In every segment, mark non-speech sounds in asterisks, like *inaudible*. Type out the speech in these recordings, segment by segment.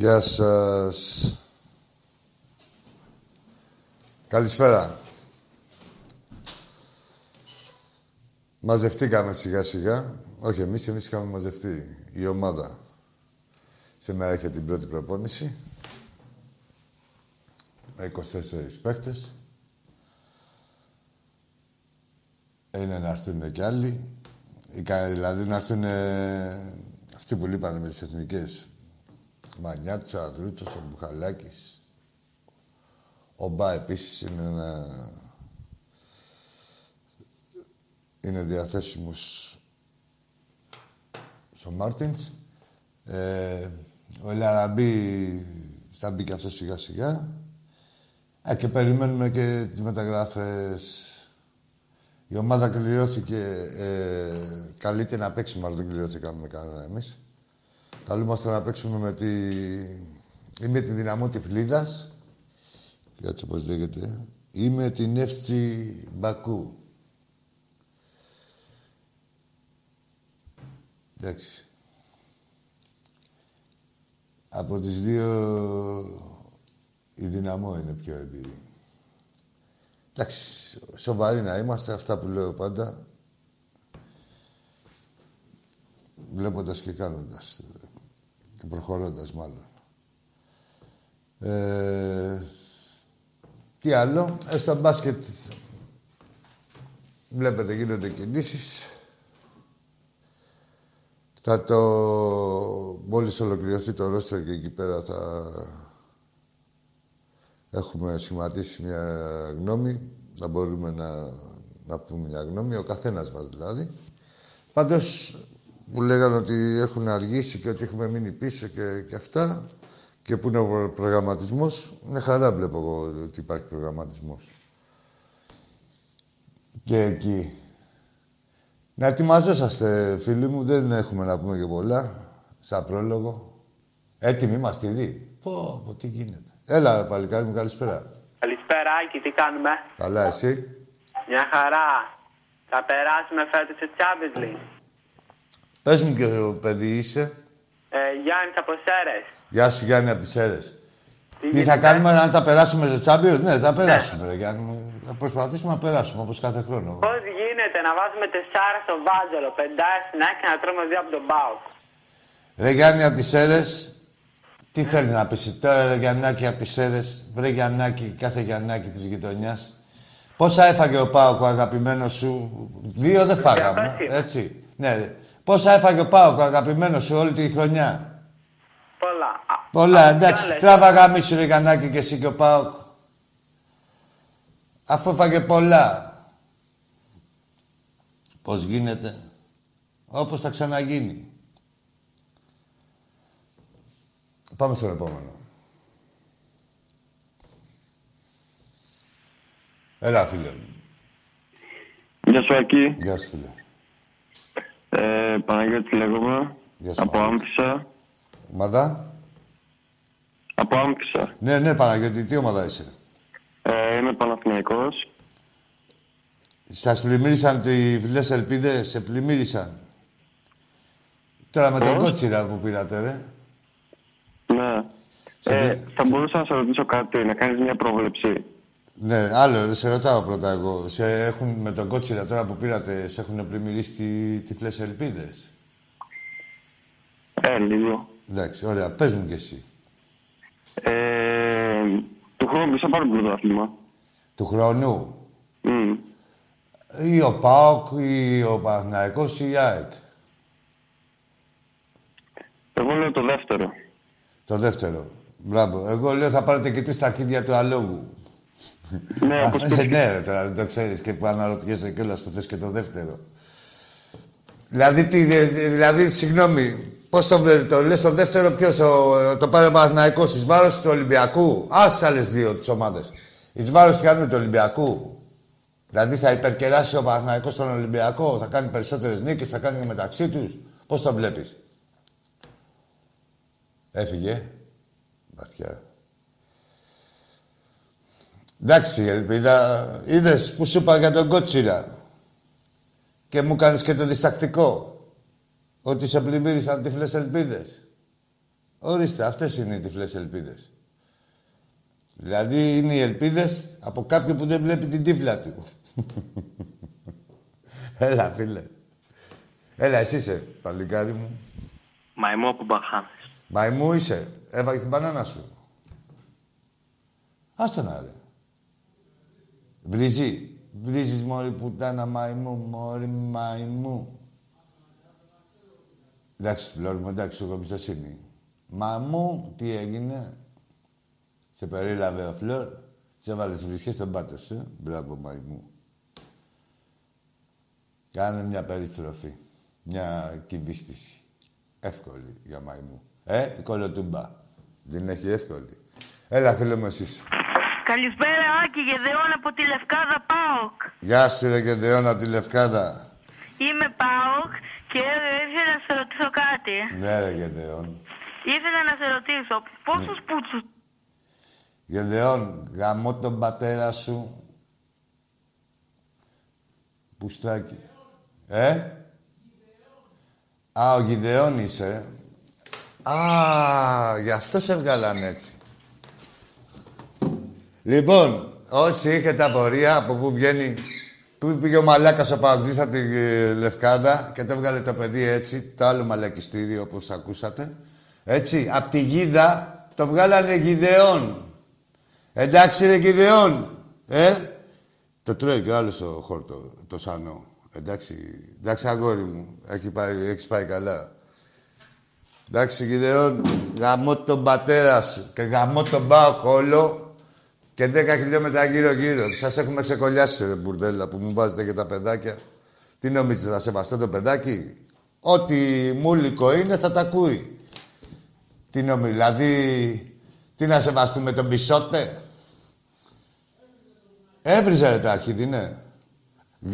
Γεια σας. Καλησπέρα. Μαζευτήκαμε σιγά σιγά. Όχι εμείς, εμείς είχαμε μαζευτεί. Η ομάδα. Σήμερα έχει την πρώτη προπόνηση. Με 24 παίχτες. Είναι να έρθουν κι άλλοι. Δηλαδή να έρθουν αυτοί που λείπανε με τις εθνικές. Μανιάτσα, Δρούτσος, ο Μπουχαλάκης. Ο Μπα επίσης είναι ένα... Είναι διαθέσιμος στο Μάρτινς. Ε, ο Ελαραμπή θα μπει και αυτός σιγά σιγά. Ε, και περιμένουμε και τις μεταγράφες. Η ομάδα κληρώθηκε. Ε, καλείται να παίξουμε, αλλά δεν κληρώθηκαμε κανένα εμείς. Καλούμαστε να παίξουμε με τη... ή με τη δυναμό Τυφλίδας. Κάτσε πώς λέγεται. Ή με την Εύτσι Μπακού. Εντάξει. Από τις δύο η δυναμό είναι πιο εμπειρή. Εντάξει, σοβαροί να είμαστε, αυτά που λέω πάντα. Βλέποντας και κάνοντας. Και προχωρώντας μάλλον. Ε, τι άλλο; Ε, στο μπάσκετ βλέπετε γίνονται κινήσεις. Θα το... Μόλις ολοκληρωθεί το ρόστερ και εκεί πέρα θα έχουμε σχηματίσει μια γνώμη. Θα μπορούμε να, να πούμε μια γνώμη, ο καθένας μας δηλαδή. Πάντως, μου λέγανε ότι έχουν αργήσει και ότι έχουμε μείνει πίσω και, και αυτά και που είναι ο προγραμματισμός. Είναι χαρά βλέπω εγώ ότι υπάρχει προγραμματισμός. Και εκεί. Να ετοιμαζόσαστε, φίλοι μου. Δεν έχουμε να πούμε και πολλά. Σαν πρόλογο. Έτοιμοι είμαστε ήδη. Πω, πω, τι γίνεται. Έλα, παλικάρι μου, καλησπέρα. Καλησπέρα, Άκη, τι κάνουμε; Καλά, εσύ; Μια χαρά. Θα περάσουμε φέτος σε Champions League. Πες μου ποιο παιδί είσαι. Ε, Γιάννης από Σέρες. Γεια σου, Γιάννη, από τις Σέρες. Τι θα γίνεται; κάνουμε, αν τα περάσουμε στο Champions; Ναι, θα περάσουμε, ρε Γιάννη μου. Θα προσπαθήσουμε να περάσουμε, όπως κάθε χρόνο. Πώς γίνεται να βάζουμε τεσσάρα στο Βάζελο, πεντάρι στην άκρη και να τρώμε δύο από τον Μπάουκ; Ρε Γιάννη, από τις Σέρες, τι θέλει να πεις τώρα, ρε Γιαννάκη, από τις Σέρες. Βρε Γιαννάκη, κάθε Γιαννάκη της γειτονιάς. Πόσα έφαγε ο Πάοκ, ο αγαπημένος σου; Δύο δεν φάγαμε, Διαβάσιμα. έτσι. Ναι. Πόσα έφαγε ο Πάοκ, ο αγαπημένος σου, όλη τη χρονιά; Πολλά. Α, Πολλά, α, εντάξει. κι άλλες. Τράβαγα μίσου ρε Γιαννάκη και εσύ και ο Πάοκ. Αφού έφαγε πολλά. Πώς γίνεται. Όπως θα ξαναγίνει. Πάμε στον επόμενο. Έλα, φίλε μου. Γεια σου Ακή. Γεια σου, φίλε. Ε, Παναγιώτη λέγομαι. Γεια σου, από Παναγιώτη. Άμφισσα. Ομάδα; Από Άμφισσα. Ναι, ναι, Παναγιώτη, τι ομάδα είσαι; Ε, είμαι Παναθηναϊκός. Σας πλημμύρισαν οι φιλές ελπίδες, σε πλημμύρισαν. Τώρα με τον Πώς; κότσιρα που πήρατε, ρε. Ναι. Σε Ε, πλη- θα μπορούσα να σε ρωτήσω κάτι, να κάνεις μια πρόβλεψη. Ναι, άλλο, ρε, σε ρωτάω πρώτα εγώ. Σε έχουν, με τον κότσιρα τώρα που πήρατε, σε έχουν πλημμυρίσει τι τυφλές ελπίδες; Ε, λίγο. Εντάξει, ωραία, πες μου κι εσύ. Ε, του χρόνου θα πάρω πρωτάθλημα. Του χρόνου, Μμ. ή ο ΠΑΟΚ, ή ο Παναθηναϊκός, ή η ΑΕΚ; Εγώ λέω το δεύτερο. Το δεύτερο. Μπράβο. Εγώ λέω θα πάρετε και τις στα αρχίδια του αλόγου. Ναι, όπως Ε, ναι, ρε, τώρα δεν το ξέρεις και που αναρωτιέσαι κιόλας που θες και το δεύτερο. Δηλαδή, τι, δε- δε- δηλαδή συγγνώμη, πώς το βλέπει, το λες το δεύτερο, ποιος το πάρει ο Παναθυναϊκό, εις βάρος του Ολυμπιακού; Άσε άλλες δύο τις ομάδες. Εις βάρος πιάνουν του Ολυμπιακού. Δηλαδή θα υπερκεράσει ο Παναθηναϊκός τον Ολυμπιακό, θα κάνει περισσότερες νίκες, θα κάνει μεταξύ τους. Πώς το βλέπεις; Έφυγε. Βαθιά. Εντάξει, ελπίδα. Είδες που σου είπα για τον Κότσιρα. Και μου κάνεις και το διστακτικό. Ότι σε πλημμύρισαν τυφλές ελπίδες. Ορίστε, αυτές είναι οι τυφλές ελπίδες. Δηλαδή είναι οι ελπίδες από κάποιον που δεν βλέπει την τύφλα του. *laughs* Έλα, φίλε. Έλα, εσύ είσαι, παλικάρι μου. Μαϊμό από Μπαχάμες. Μαϊμού είσαι. Έβαγες την μπανάνα σου. Άστο να ρε. Βρίζει. Βρίζεις μωρή πουτάνα μαϊμού, μωρή μαϊμού. Εντάξει, Φλόρ μου, εντάξει, έχω εμπιστοσύνη. Μαμού, τι έγινε; Σε περίλαβε ο Φλόρ. Σε έβαλες βρισχές στον πάτο σου. Μπράβο, μαϊμού. Κάνε μια περιστροφή. Μια κυβίστηση. Εύκολη για μαϊμού. Ε, η κολοτούμπα. Δεν έχει εύκολη. Έλα, φίλε μου, εσείς. Καλησπέρα, Άκη Γεδεών από τη Λευκάδα ΠΑΟΚ. Γεια σου, ρε Κεντεών, από τη Λευκάδα. Είμαι ΠΑΟΚ και ήθελα να σε ρωτήσω κάτι. Ναι, ρε Κεντεών. Ήθελα να σε ρωτήσω πόσους Ναι. πούτσους Γεντεών, γαμώ τον πατέρα σου. Πουστράκι. Ε; Α, ο Γιδεών είσαι. Α, γι' αυτό σε βγάλαν έτσι. Λοιπόν, όσοι είχετε απορία από πού βγαίνει, πού πήγε ο μαλάκας ο Παγκζής από τη ε, Λευκάδα και το έβγαλε το παιδί έτσι, το άλλο μαλακιστήριο όπως ακούσατε. Έτσι, από τη Γίδα το βγάλανε Γιδεών. Εντάξει ρε Γιδεών, ε; Το τρώει και άλλος ο χόρτο, το σανό. Εντάξει, εντάξει αγόρι μου, έχει πάει, έχεις πάει καλά. Εντάξει Γιδεών, γαμώ τον πατέρα σου και γαμώ τον πάω κόλλο και 10 χιλιόμετρα γύρω-γύρω. Σας έχουμε ξεκολλιάσει ρε μπουρδέλα που μου βάζετε και τα παιδάκια. Τι νομίζετε, θα σεβαστώ το παιδάκι; Ό,τι μούλικο είναι θα τα ακούει. Τι νομίζει, δηλαδή, τι να σεβαστούμε τον Μπισότε; Έβριζε ρε το αρχίδι, ναι.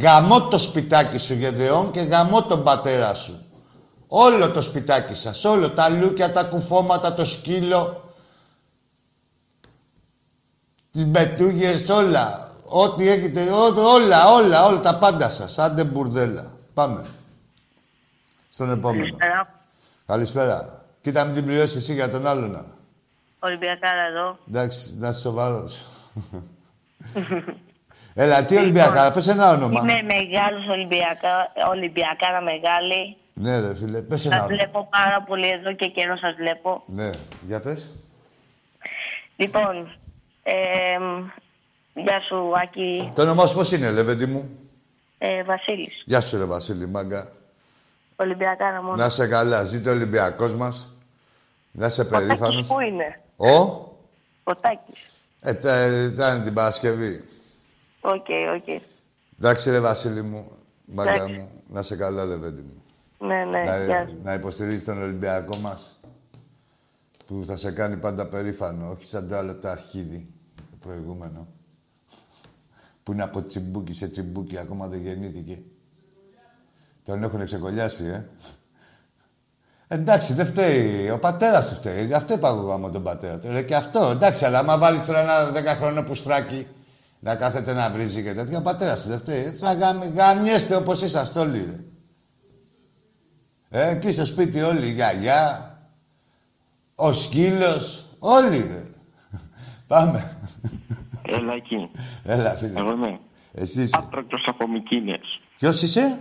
Γαμώ το σπιτάκι σου Γεδεών και γαμώ τον πατέρα σου. Όλο το σπιτάκι σας, όλο. Τα λούκια, τα κουφώματα, το σκύλο. Τις μπετούγες, όλα. Ό,τι έχετε, ό, όλα, όλα, όλα, τα πάντα σας. Άντε μπουρδέλα. Πάμε. Στον επόμενο. Καλησπέρα. Καλησπέρα. Κοίτα μην την πληρώσεις εσύ για τον άλλον. Ολυμπιακάρα εδώ. Εντάξει, να είσαι σοβαρός. *laughs* Έλα, τι Ολυμπιακά, πες ένα όνομα. Είμαι μεγάλος Ολυμπιακά, Ολυμπιακάρα μεγάλη. Ναι ρε φίλε, πες ένα Σας όνομα. βλέπω πάρα πολύ εδώ και καιρό σας βλέπω. Ναι, για πες. Λοιπόν, ε, γεια σου Άκη, Το όνομά σου πώς είναι, Λεβέντη μου; ε, Βασίλης. Γεια σου ρε Βασίλη, μάγκα. Ολυμπιακάρα μόνο. Να είσαι καλά, ζήτω ο Ολυμπιακός μας. Να είσαι Ο Τάκης περήφανος. πού είναι, Ο, ο Τάκης. ε, τα- ήταν την Παρασκευή. Ok, ok. Εντάξει ρε Βασίλη μου, μάγκα Εντάξει. μου. Να είσαι καλά, Λεβέντη μου. Ναι, ναι, να, γεια σου. να υποστηρίζεις τον Ολυμπιακό μας που θα σε κάνει πάντα περήφανο, όχι σαν το άλλο το αρχίδι, το προηγούμενο. Που είναι από τσιμπούκι σε τσιμπούκι, ακόμα δεν γεννήθηκε. Τον έχουν ξεκολλιάσει, ε. Εντάξει, δεν φταίει. Ο πατέρας του φταίει. Γι' αυτό είπα εγώ με τον πατέρα του. Ρε, και αυτό, εντάξει, αλλά άμα βάλεις τώρα ένα 10 χρόνο πουστράκι να κάθεται να βρίζει και τέτοια, ο πατέρας του δεν φταίει. Θα γαμ, γαμιέστε όπως είσαστε όλοι. Ρε. Ε, εκεί στο σπίτι όλοι, η γιαγιά, ο σκύλος, όλοι ρε. Πάμε. Έλα εκεί. Έλα, φίλε. Εγώ είμαι. Εσύ είσαι. Πάτροκλος από Μικίνες. Ποιος είσαι;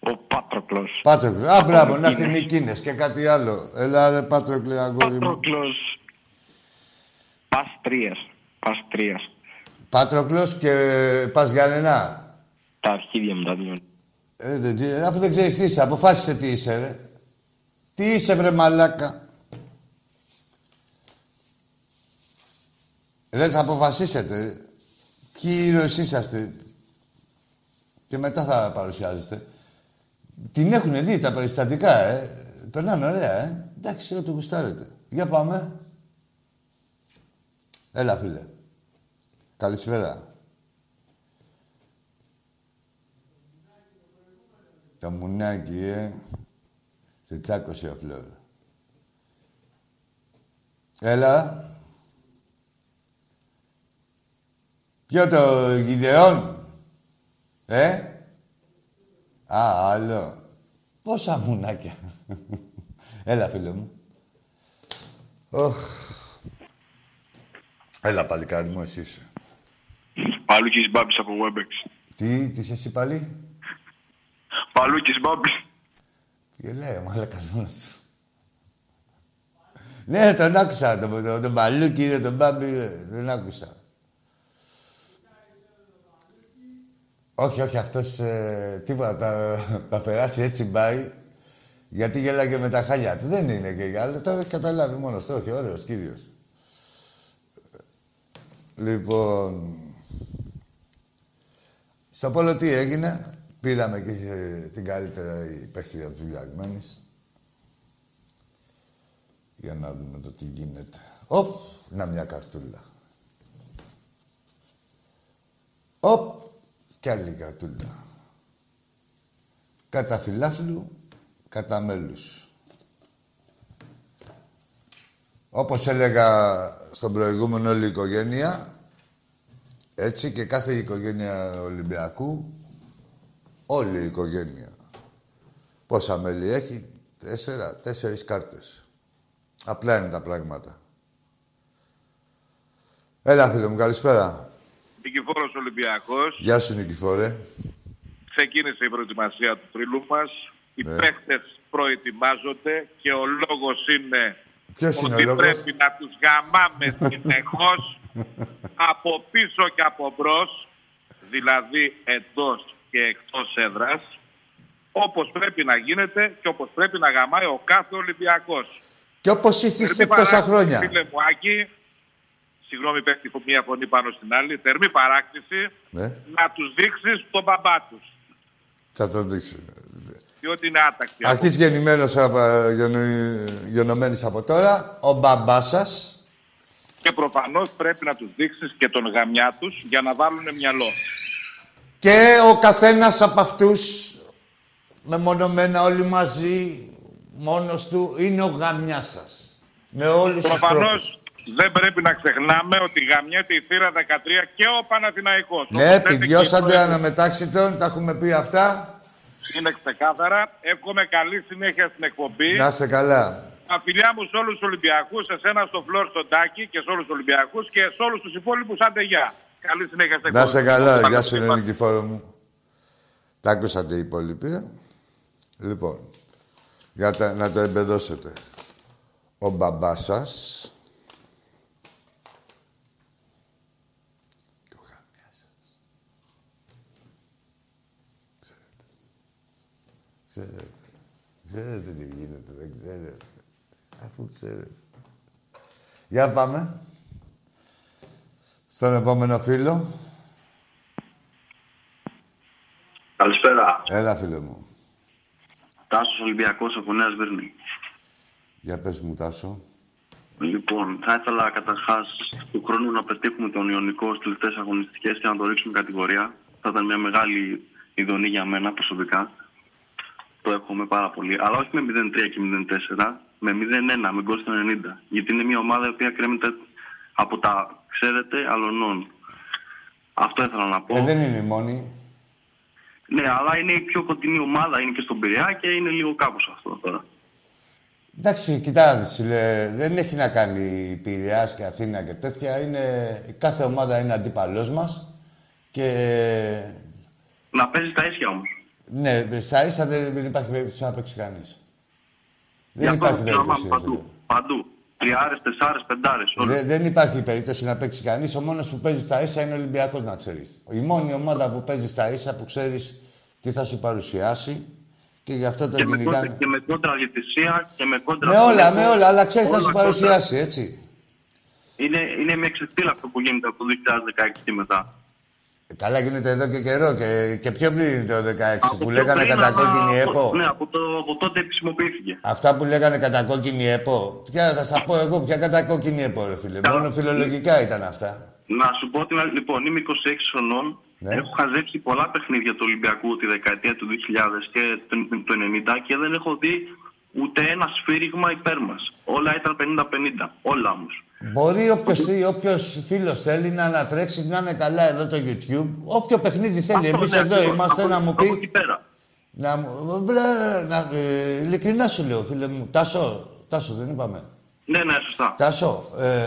Ο Πάτροκλος. Πάτροκλε. Α, μπράβο, Από να έρθει Μικίνες. Μικίνες και κάτι άλλο. Έλα, ρε, Πάτροκλε, αγόρι μου. Πάτροκλος. Παστρίας. Παστρίας. Πάτροκλος και πας Γιάννενα. Τα αρχίδια μου τα δύο. Ε, δεν, ξέ- αφού δεν ξέρεις τι είσαι, αποφάσισε τι είσαι, ρε. Τι είσαι, βρε μαλάκα. Ρε, θα αποφασίσετε. Ποιοι ήρωες είσαστε; Και μετά θα παρουσιάζεστε. Την έχουν δει τα περιστατικά, ε. Περνάνε ωραία, ε. Εντάξει, ό,τι γουστάρετε. Για πάμε. Έλα, φίλε. Καλησπέρα. Το μουνάκι, ε. Σε τσάκωσε ο Φλόρ. Έλα. Ποιο το Γιδεόν. Ε; Α, άλλο. Πόσα μουνάκια. Έλα, φίλε μου. Οχ. Έλα, παλικάρι μου, εσύ είσαι. Παλούκης Μπάμπης από Webex. Τι, τι είσαι εσύ πάλι; Παλούκης Μπάμπης. Και λέει, ο μαλάκας μόνος του. Ναι, τον άκουσα, τον, τον, τον Μπαλούκι, ρε, τον Μπάμπη, ρε, τον άκουσα. Όχι, όχι, αυτός ε, τίποτα, τα, τα περάσει έτσι πάει, γιατί γέλαγε με τα χάλια του. Δεν είναι και άλλο, το έχει καταλάβει μόνος του, όχι, ωραίος κύριος. Λοιπόν, στο Πόλο τι έγινε. Πήραμε και ε, την καλύτερη παίχτρια της Βουλιαγμένης. Για να δούμε το τι γίνεται. Οπ, να μια καρτούλα. Οπ, κι άλλη καρτούλα. Κατά φιλάθλου, κατά μέλους. Όπως έλεγα στον προηγούμενο όλη η οικογένεια, έτσι και κάθε οικογένεια Ολυμπιακού, όλη η οικογένεια. Πόσα μέλη έχει, τέσσερα, τέσσερις κάρτες. Απλά είναι τα πράγματα. Έλα, φίλε μου, καλησπέρα. Νικηφόρος Ολυμπιακός. Γεια σου, Νικηφόρε. Ξεκίνησε η προετοιμασία του τρίλου μας. Οι Ναι. παίχτες προετοιμάζονται και ο λόγος είναι Ποιος είναι ο ότι λόγος; πρέπει να τους γαμάμε *laughs* συνεχώς από πίσω και από μπρος, δηλαδή εντός και εκτός έδρας, όπως πρέπει να γίνεται και όπως πρέπει να γαμάει ο κάθε Ολυμπιακός. Και όπως ήθιστε Θερμή τόσα παράκληση, χρόνια. Φίλε μου, Άκη, συγγνώμη, πέφτει μία φωνή πάνω στην άλλη. Θερμή παράκληση Ναι, να τους δείξεις τον μπαμπά τους. θα το δείξω. Διότι είναι άτακτοι. Αρχής γεννημένος, από, γεννο- γενομένης από τώρα, ο μπαμπάς σας. Και προφανώς πρέπει να τους δείξεις και τον γαμιά τους για να βάλουν μυαλό. Και ο καθένας από αυτούς, μεμονωμένα όλοι μαζί, μόνος του, είναι ο γαμιάς σας. Με όλους τους τρόπους. Προφανώς δεν πρέπει να ξεχνάμε ότι γαμιέται η θύρα 13 και ο Παναθηναϊκός. Ναι, Όπως λέτε και επιδιώσατε οι αναμετάξιτον, τα έχουμε πει αυτά. Είναι ξεκάθαρα. Εύχομαι καλή συνέχεια στην εκπομπή. Να είσαι καλά. Τα φιλιά μου σε όλους τους Ολυμπιακούς, σε σένα στο Φλόρ, στον Τάκη και σε όλους τους Ολυμπιακούς και σε όλους τους υπόλοιπους. Άντε γεια. Καλή συνέχεια στην Να εκπομπή. είσαι καλά. Καλή Γεια σου, συνέχεια. Νικηφόρο μου. Τα άκουσατε οι υπόλοιποι. ε; Λοιπόν, για τα- να το εμπεδώσετε. Ο μπαμπάς σας και ο γαμιάς σας. Ξέρετε. Ξέρετε. Ξέρετε τι γίνεται, δεν ξέρετε. Αφού ξέρετε. Για πάμε. Στον επόμενο φίλο. Καλησπέρα. Έλα, φίλε μου. Τάσος Ολυμπιακός από Νέα Σμύρνη. Για πες μου, Τάσο. Λοιπόν, θα ήθελα καταρχάς του χρόνου να πετύχουμε τον Ιωνικό στις τελευταίες αγωνιστικές και να το ρίξουμε κατηγορία. Θα ήταν μια μεγάλη ειδονή για μένα προσωπικά. Το εύχομαι πάρα πολύ. Αλλά όχι με 0-3 και 0-4, με 0-1, με γκολ στο 90. Γιατί είναι μια ομάδα η οποία κρέμεται από τα, ξέρετε, αλωνών. Αυτό ήθελα να πω. Ε, δεν είναι η μόνη. Ναι, αλλά είναι η πιο κοντινή ομάδα, είναι και στον Πειραιά και είναι λίγο κάπως αυτό τώρα. Εντάξει, κοιτάξτε, λέ, δεν έχει να κάνει Πειραιάς και Αθήνα και τέτοια. Είναι, κάθε ομάδα είναι αντίπαλός μας. Και Να παίζει τα ίσια όμως. Ναι, στα ίσα δεν, δεν υπάρχει περίπτωση να παίξει κανείς. Γι' Δεν αυτό υπάρχει θέλω να περίπτωση. πάμε ρε φίλε. παντού. Παντού. Τριάρες, τεσσάρες, πεντάρες. όλα. Δεν, δεν υπάρχει περίπτωση να παίξει κανείς. Ο μόνος που παίζει στα ίσα είναι ο Ολυμπιακός, να ξέρεις. Η μόνη ομάδα που παίζει στα ίσα που ξέρεις τι θα σου παρουσιάσει και γι' αυτό τον Και με, κόντρα, κυνηγάνε. και με κόντρα διαιτησία και με κόντρα... Με όλα, στο με έργο. όλα, αλλά ξέρεις θα Όλα σου κόντρα. παρουσιάσει, έτσι. Είναι, είναι μια ξεφτύλα αυτό που γίνεται από το 2016 και μετά. Ε, Καλά γίνεται εδώ και καιρό. Και, και ποιο πριν το 16 Από που πιο λέγανε πριν, κατά αλλά κόκκινη από- ΕΠΟ. Ναι, από, το, από τότε χρησιμοποιήθηκε. Αυτά που λέγανε κατά κόκκινη ΕΠΟ. Ποια θα σας πω εγώ, ποια κατά κόκκινη ΕΠΟ, ρε φίλε. Καλά. Μόνο φιλολογικά ήταν αυτά. Να σου πω την άλλη, λοιπόν, είμαι 26 χρονών. Ναι. Έχω χαζέψει πολλά παιχνίδια του Ολυμπιακού τη δεκαετία του 2000 και το το 90 και δεν έχω δει ούτε ένα σφύριγμα υπέρ μας. Όλα ήταν 50-50. Όλα όμως. Μπορεί όποιος όποιος φίλος θέλει να ανατρέξει, να είναι καλά εδώ το YouTube. Όποιο παιχνίδι θέλει. Εμείς ναι, εδώ είμαστε να μου Από εκεί πει. πέρα. Να, μου- μπλε, να, ε, ειλικρινά σου λέω, φίλε μου. Τάσο, Τάσο δεν είπαμε. Ναι, ναι, σωστά. Τάσο, ε,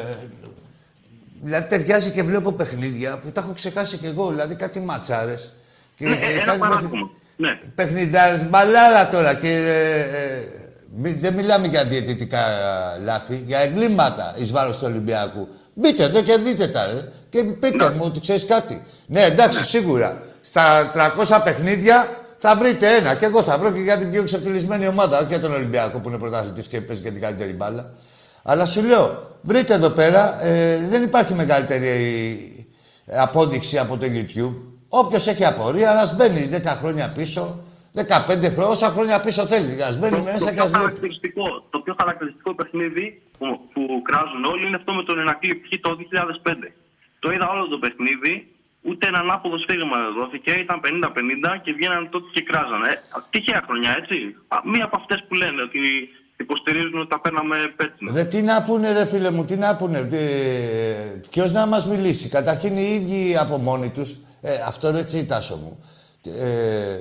δηλαδή ταιριάζει και βλέπω παιχνίδια που τα έχω ξεχάσει κι εγώ. Δηλαδή κάτι ματσάρες. Και, Ναι, ε, ένα κάτι παράδειγμα. Ναι. Παιχνιδάρες, μπαλάρα τώρα και ε, ε, μη- δεν μιλάμε για διαιτητικά λάθη, για εγκλήματα εις βάρος του Ολυμπιακού. Μπείτε εδώ και δείτε τα, ρε. Και πείτε μου ότι ξέρεις κάτι. Ναι, εντάξει, σίγουρα. Στα 300 παιχνίδια θα βρείτε ένα. Και εγώ θα βρω και για την πιο εξευτελισμένη ομάδα, όχι για τον Ολυμπιακό που είναι πρωταθλητής και παίζει και την καλύτερη μπάλα. Αλλά σου λέω, βρείτε εδώ πέρα, ε, δεν υπάρχει μεγαλύτερη ε, απόδειξη από το YouTube. Όποιος έχει απορία, ας μπαίνει 10 χρόνια πίσω, 15 χρόνια, όσα χρόνια πίσω θέλει. Ας μπαίνει Το, μέσα το, και πιο ας βλέπει. χαρακτηριστικό, το πιο χαρακτηριστικό παιχνίδι που, που κράζουν όλοι είναι αυτό με τον Ερακλή π.χ. το 2005. Το είδα όλο το παιχνίδι, ούτε ένα άποδο σφίγμα δεν δόθηκε, ήταν 50-50 και βγαίναν τότε και κράζανε. Ε, τυχαία χρονιά, έτσι. Α, Μία από αυτές που λένε ότι υποστηρίζουν ότι τα παίρναμε πέτσινα. Ρε, τι να πούνε, ρε φίλε μου, τι να πούνε. Ε, Ποιος να μας μιλήσει. Καταρχήν οι ίδιοι από μόνοι τους. Ε, αυτό ρε έτσι, Τάσο μου. Ε,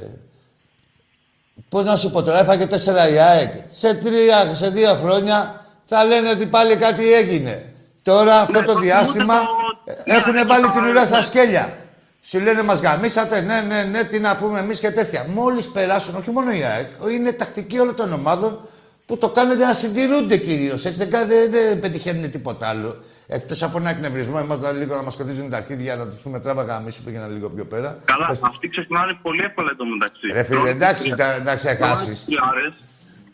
Πώς να σου πω τώρα, έφαγε τέσσερα η ΑΕΚ. Σε, τρία, σε δύο χρόνια θα λένε ότι πάλι κάτι έγινε. Τώρα αυτό Ναι, το το διάστημα θυμούνται το- έχουν ναι, βάλει το την παράδειγμα. ουρά στα σκέλια. Σου λένε μας γαμίσατε, ναι, ναι, ναι, τι να πούμε εμείς και τέτοια. Μόλις περάσουν, όχι μόνο η ΑΕΚ, είναι τακτική όλων των ομάδων που το κάνουν για να συντηρούνται κυρίως. Έτσι δεν, κα- δεν, δεν πετυχαίνουν τίποτα άλλο. Εκτός από ένα εκνευρισμό, εμάς λίγο να μας κοντίζουν τα αρχίδια να τους πούμε τράβα γαμίσου πήγαινα λίγο πιο πέρα. Καλά, Πες- αυτοί ξεχνάνε πολύ εύκολα εντωμεταξύ. Ρε φίλε, Τρώνε εντάξει, τις τα- να ξεχάσεις. τρώνε τις τριάρες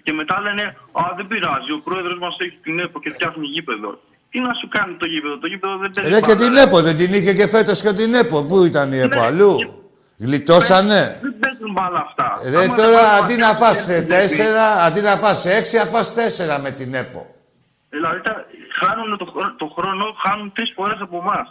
Και μετά λένε Α, δεν πειράζει, ο πρόεδρος μας έχει την ΕΠΟ και φτιάχνει γήπεδο. Τι να σου κάνει το γήπεδο, το γήπεδο δεν παίζει. Ρε και μπάλα. την ΕΠΟ, δεν την είχε και φέτος και την ΕΠΟ. Πού ήταν η ΕΠΟ, Ναι, αλλού; και- Γλιτώσανε; Δεν παίζουν μπάλα αυτά. Ρε Άμα τώρα δεν αντί πάνε να μάτια, φας δεν τέσσερα, αντί να φας έξι, θα φας τέσσερα με την ΕΠΟ. Δηλαδή τα- χάνουν το, χρόνο- το χρόνο, χάνουν τρεις φορές από εμάς.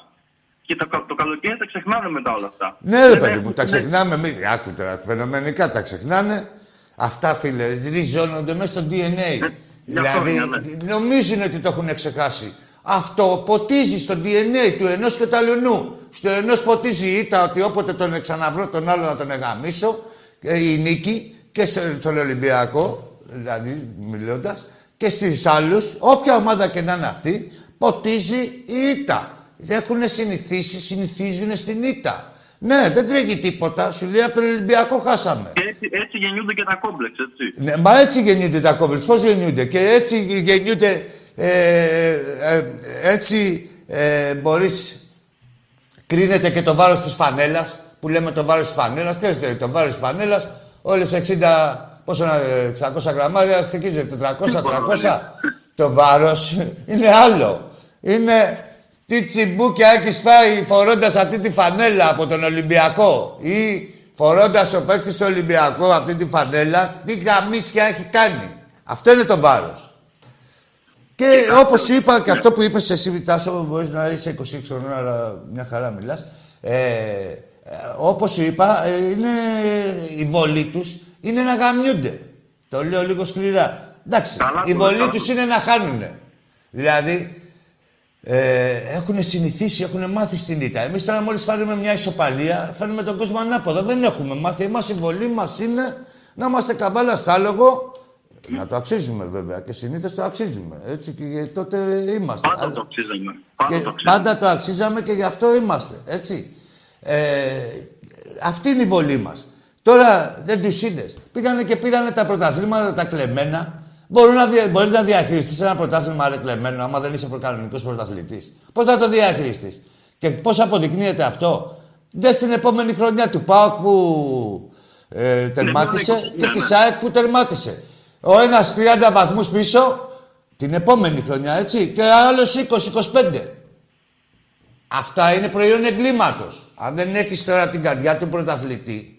Και το, κα- το καλοκαίρι τα ξεχνάνε μετά όλα αυτά. Ναι, ρε Δεν παιδί έχουν- μου, τα ναι. ξεχνάμε. Μη... Άκου τώρα, φαινομενικά τα ξεχνάνε. Αυτά, φίλε, ριζώνονται μέσα στο DNA. γι' αυτό δηλαδή, είναι, ναι. νομίζουν ότι το έχουν ξεχάσει. Αυτό ποτίζει στο DNA του ενός και του αλλού. Στο ενός ποτίζει η ήττα ότι όποτε τον ξαναβρω τον άλλο να τον εγαμίσω, ε, η νίκη και σε- στον Ολυμπιακό, δηλαδή μιλώντας, και στου άλλους, όποια ομάδα και να είναι αυτή, ποτίζει η ήττα. Έχουν συνηθίσει, συνηθίζουν στην ήττα. Ναι, δεν τρέχει τίποτα. Σου λέει από τον Ολυμπιακό χάσαμε. Και έτσι, έτσι γεννιούνται και τα κόμπλεξ, έτσι. Ναι, μα έτσι γεννιούνται τα κόμπλεξ. Πώς γεννιούνται; Και έτσι γεννιούνται... Ε, ε, έτσι ε, μπορείς... Κρίνεται και το βάρος της φανέλας. Που λέμε το βάρος της φανέλας. Ποιος είναι το βάρος της φανέλας; Όλες 60... Πόσο να... 600 γραμμάρια στοιχίζεται. 400, 300. το βάρος είναι άλλο. Είναι τι τσιμπούκια έχεις φάει φορώντας αυτή τη φανέλα από τον Ολυμπιακό ή φορώντας ο παίκτης του Ολυμπιακό αυτή τη φανέλα, τι γαμίσια έχει κάνει. Αυτό είναι το βάρος. Και όπως σου είπα και αυτό που είπες εσύ Τάσο, μπορείς να είσαι 26 χρονών, αλλά μια χαρά μιλάς. Ε, ε, όπως σου είπα, ε, είναι η βολή τους, είναι να γαμιούνται. Το λέω λίγο σκληρά. Εντάξει, Καλά, η το βολή λέω. τους είναι να χάνουν. Δηλαδή, ε, έχουν συνηθίσει, έχουν μάθει στην ήττα. Εμείς τώρα μόλις φέρουμε μια ισοπαλία, φέρνουμε τον κόσμο ανάποδα. Δεν έχουμε μάθει. Εμάς η βολή μας είναι να είμαστε καβάλα στάλογο. Να το αξίζουμε βέβαια και συνήθως το αξίζουμε. Έτσι και τότε είμαστε. Πάντα Αλλά- το αξίζαμε. Πάντα και το αξίζαμε. πάντα το αξίζαμε και γι' αυτό είμαστε. Έτσι. Ε, αυτή είναι η βολή μας. Τώρα δεν τους είδες. Πήγανε και πήρανε τα πρωταθλήματα τα κλεμμένα. Μπορεί να, δια, μπορείς να διαχειριστείς ένα πρωτάθλημα ρε κλεμμένο, άμα δεν είσαι προκανονικός πρωταθλητής. Πώς θα το διαχειριστείς; Και πώς αποδεικνύεται αυτό; Δεν στην επόμενη χρονιά του ΠΑΟΚ που ε, τερμάτισε ναι, και ναι, της ναι. ΣΑΕΚ που τερμάτισε. Ο ένας 30 βαθμούς πίσω την επόμενη χρονιά, έτσι. Και ο άλλος 20-25. Αυτά είναι προϊόν εγκλήματος. Αν δεν έχεις τώρα την καρδιά του πρωταθλητή,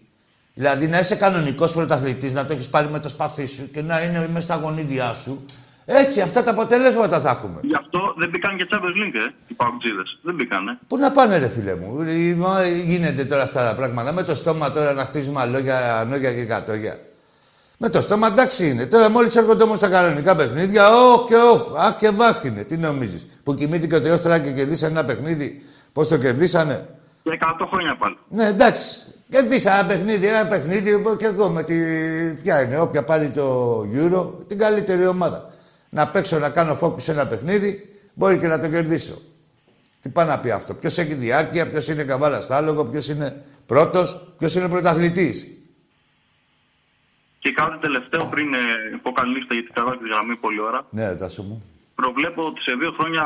δηλαδή να είσαι κανονικός πρωταθλητής, να το έχεις πάρει με το σπαθί σου και να είναι μέσα στα γονίδια σου, έτσι αυτά τα αποτελέσματα θα έχουμε. Γι' αυτό δεν μπήκαν και Champions League, ε, οι Παουτζίδες. Δεν μπήκανε. Πού να πάνε, ρε φίλε μου. Ε, μα Γίνεται τώρα αυτά τα πράγματα. Με το στόμα τώρα να χτίζουμε αλόγια, ανόγια και κατόγια. Με το στόμα εντάξει είναι. Τώρα μόλις έρχονται όμως τα κανονικά παιχνίδια, όχ και όχ, αχ και βάχ είναι. Τι νομίζεις. Που κοιμήθηκε ο Θεός τώρα και κερδίσανε ένα παιχνίδι. Πώς το κερδίσανε; Και 100 χρόνια πάλι. Ναι, εντάξει. Κερδίσα ένα παιχνίδι, ένα παιχνίδι που και εγώ με τη. Ποια είναι, όποια πάρει το Euro, την καλύτερη ομάδα. Να παίξω να κάνω focus σε ένα παιχνίδι, μπορεί και να το κερδίσω. Τι πάει να πει αυτό. Ποιος έχει διάρκεια, ποιος είναι καβάλας στάλογο, ποιος είναι πρώτος, ποιος είναι πρωταθλητής. Και κάτι τελευταίο πριν ε, πω καληνύχτα γιατί καλά τη γραμμή πολλή ώρα. Ναι, ρε, τάσο μου. Προβλέπω ότι σε δύο χρόνια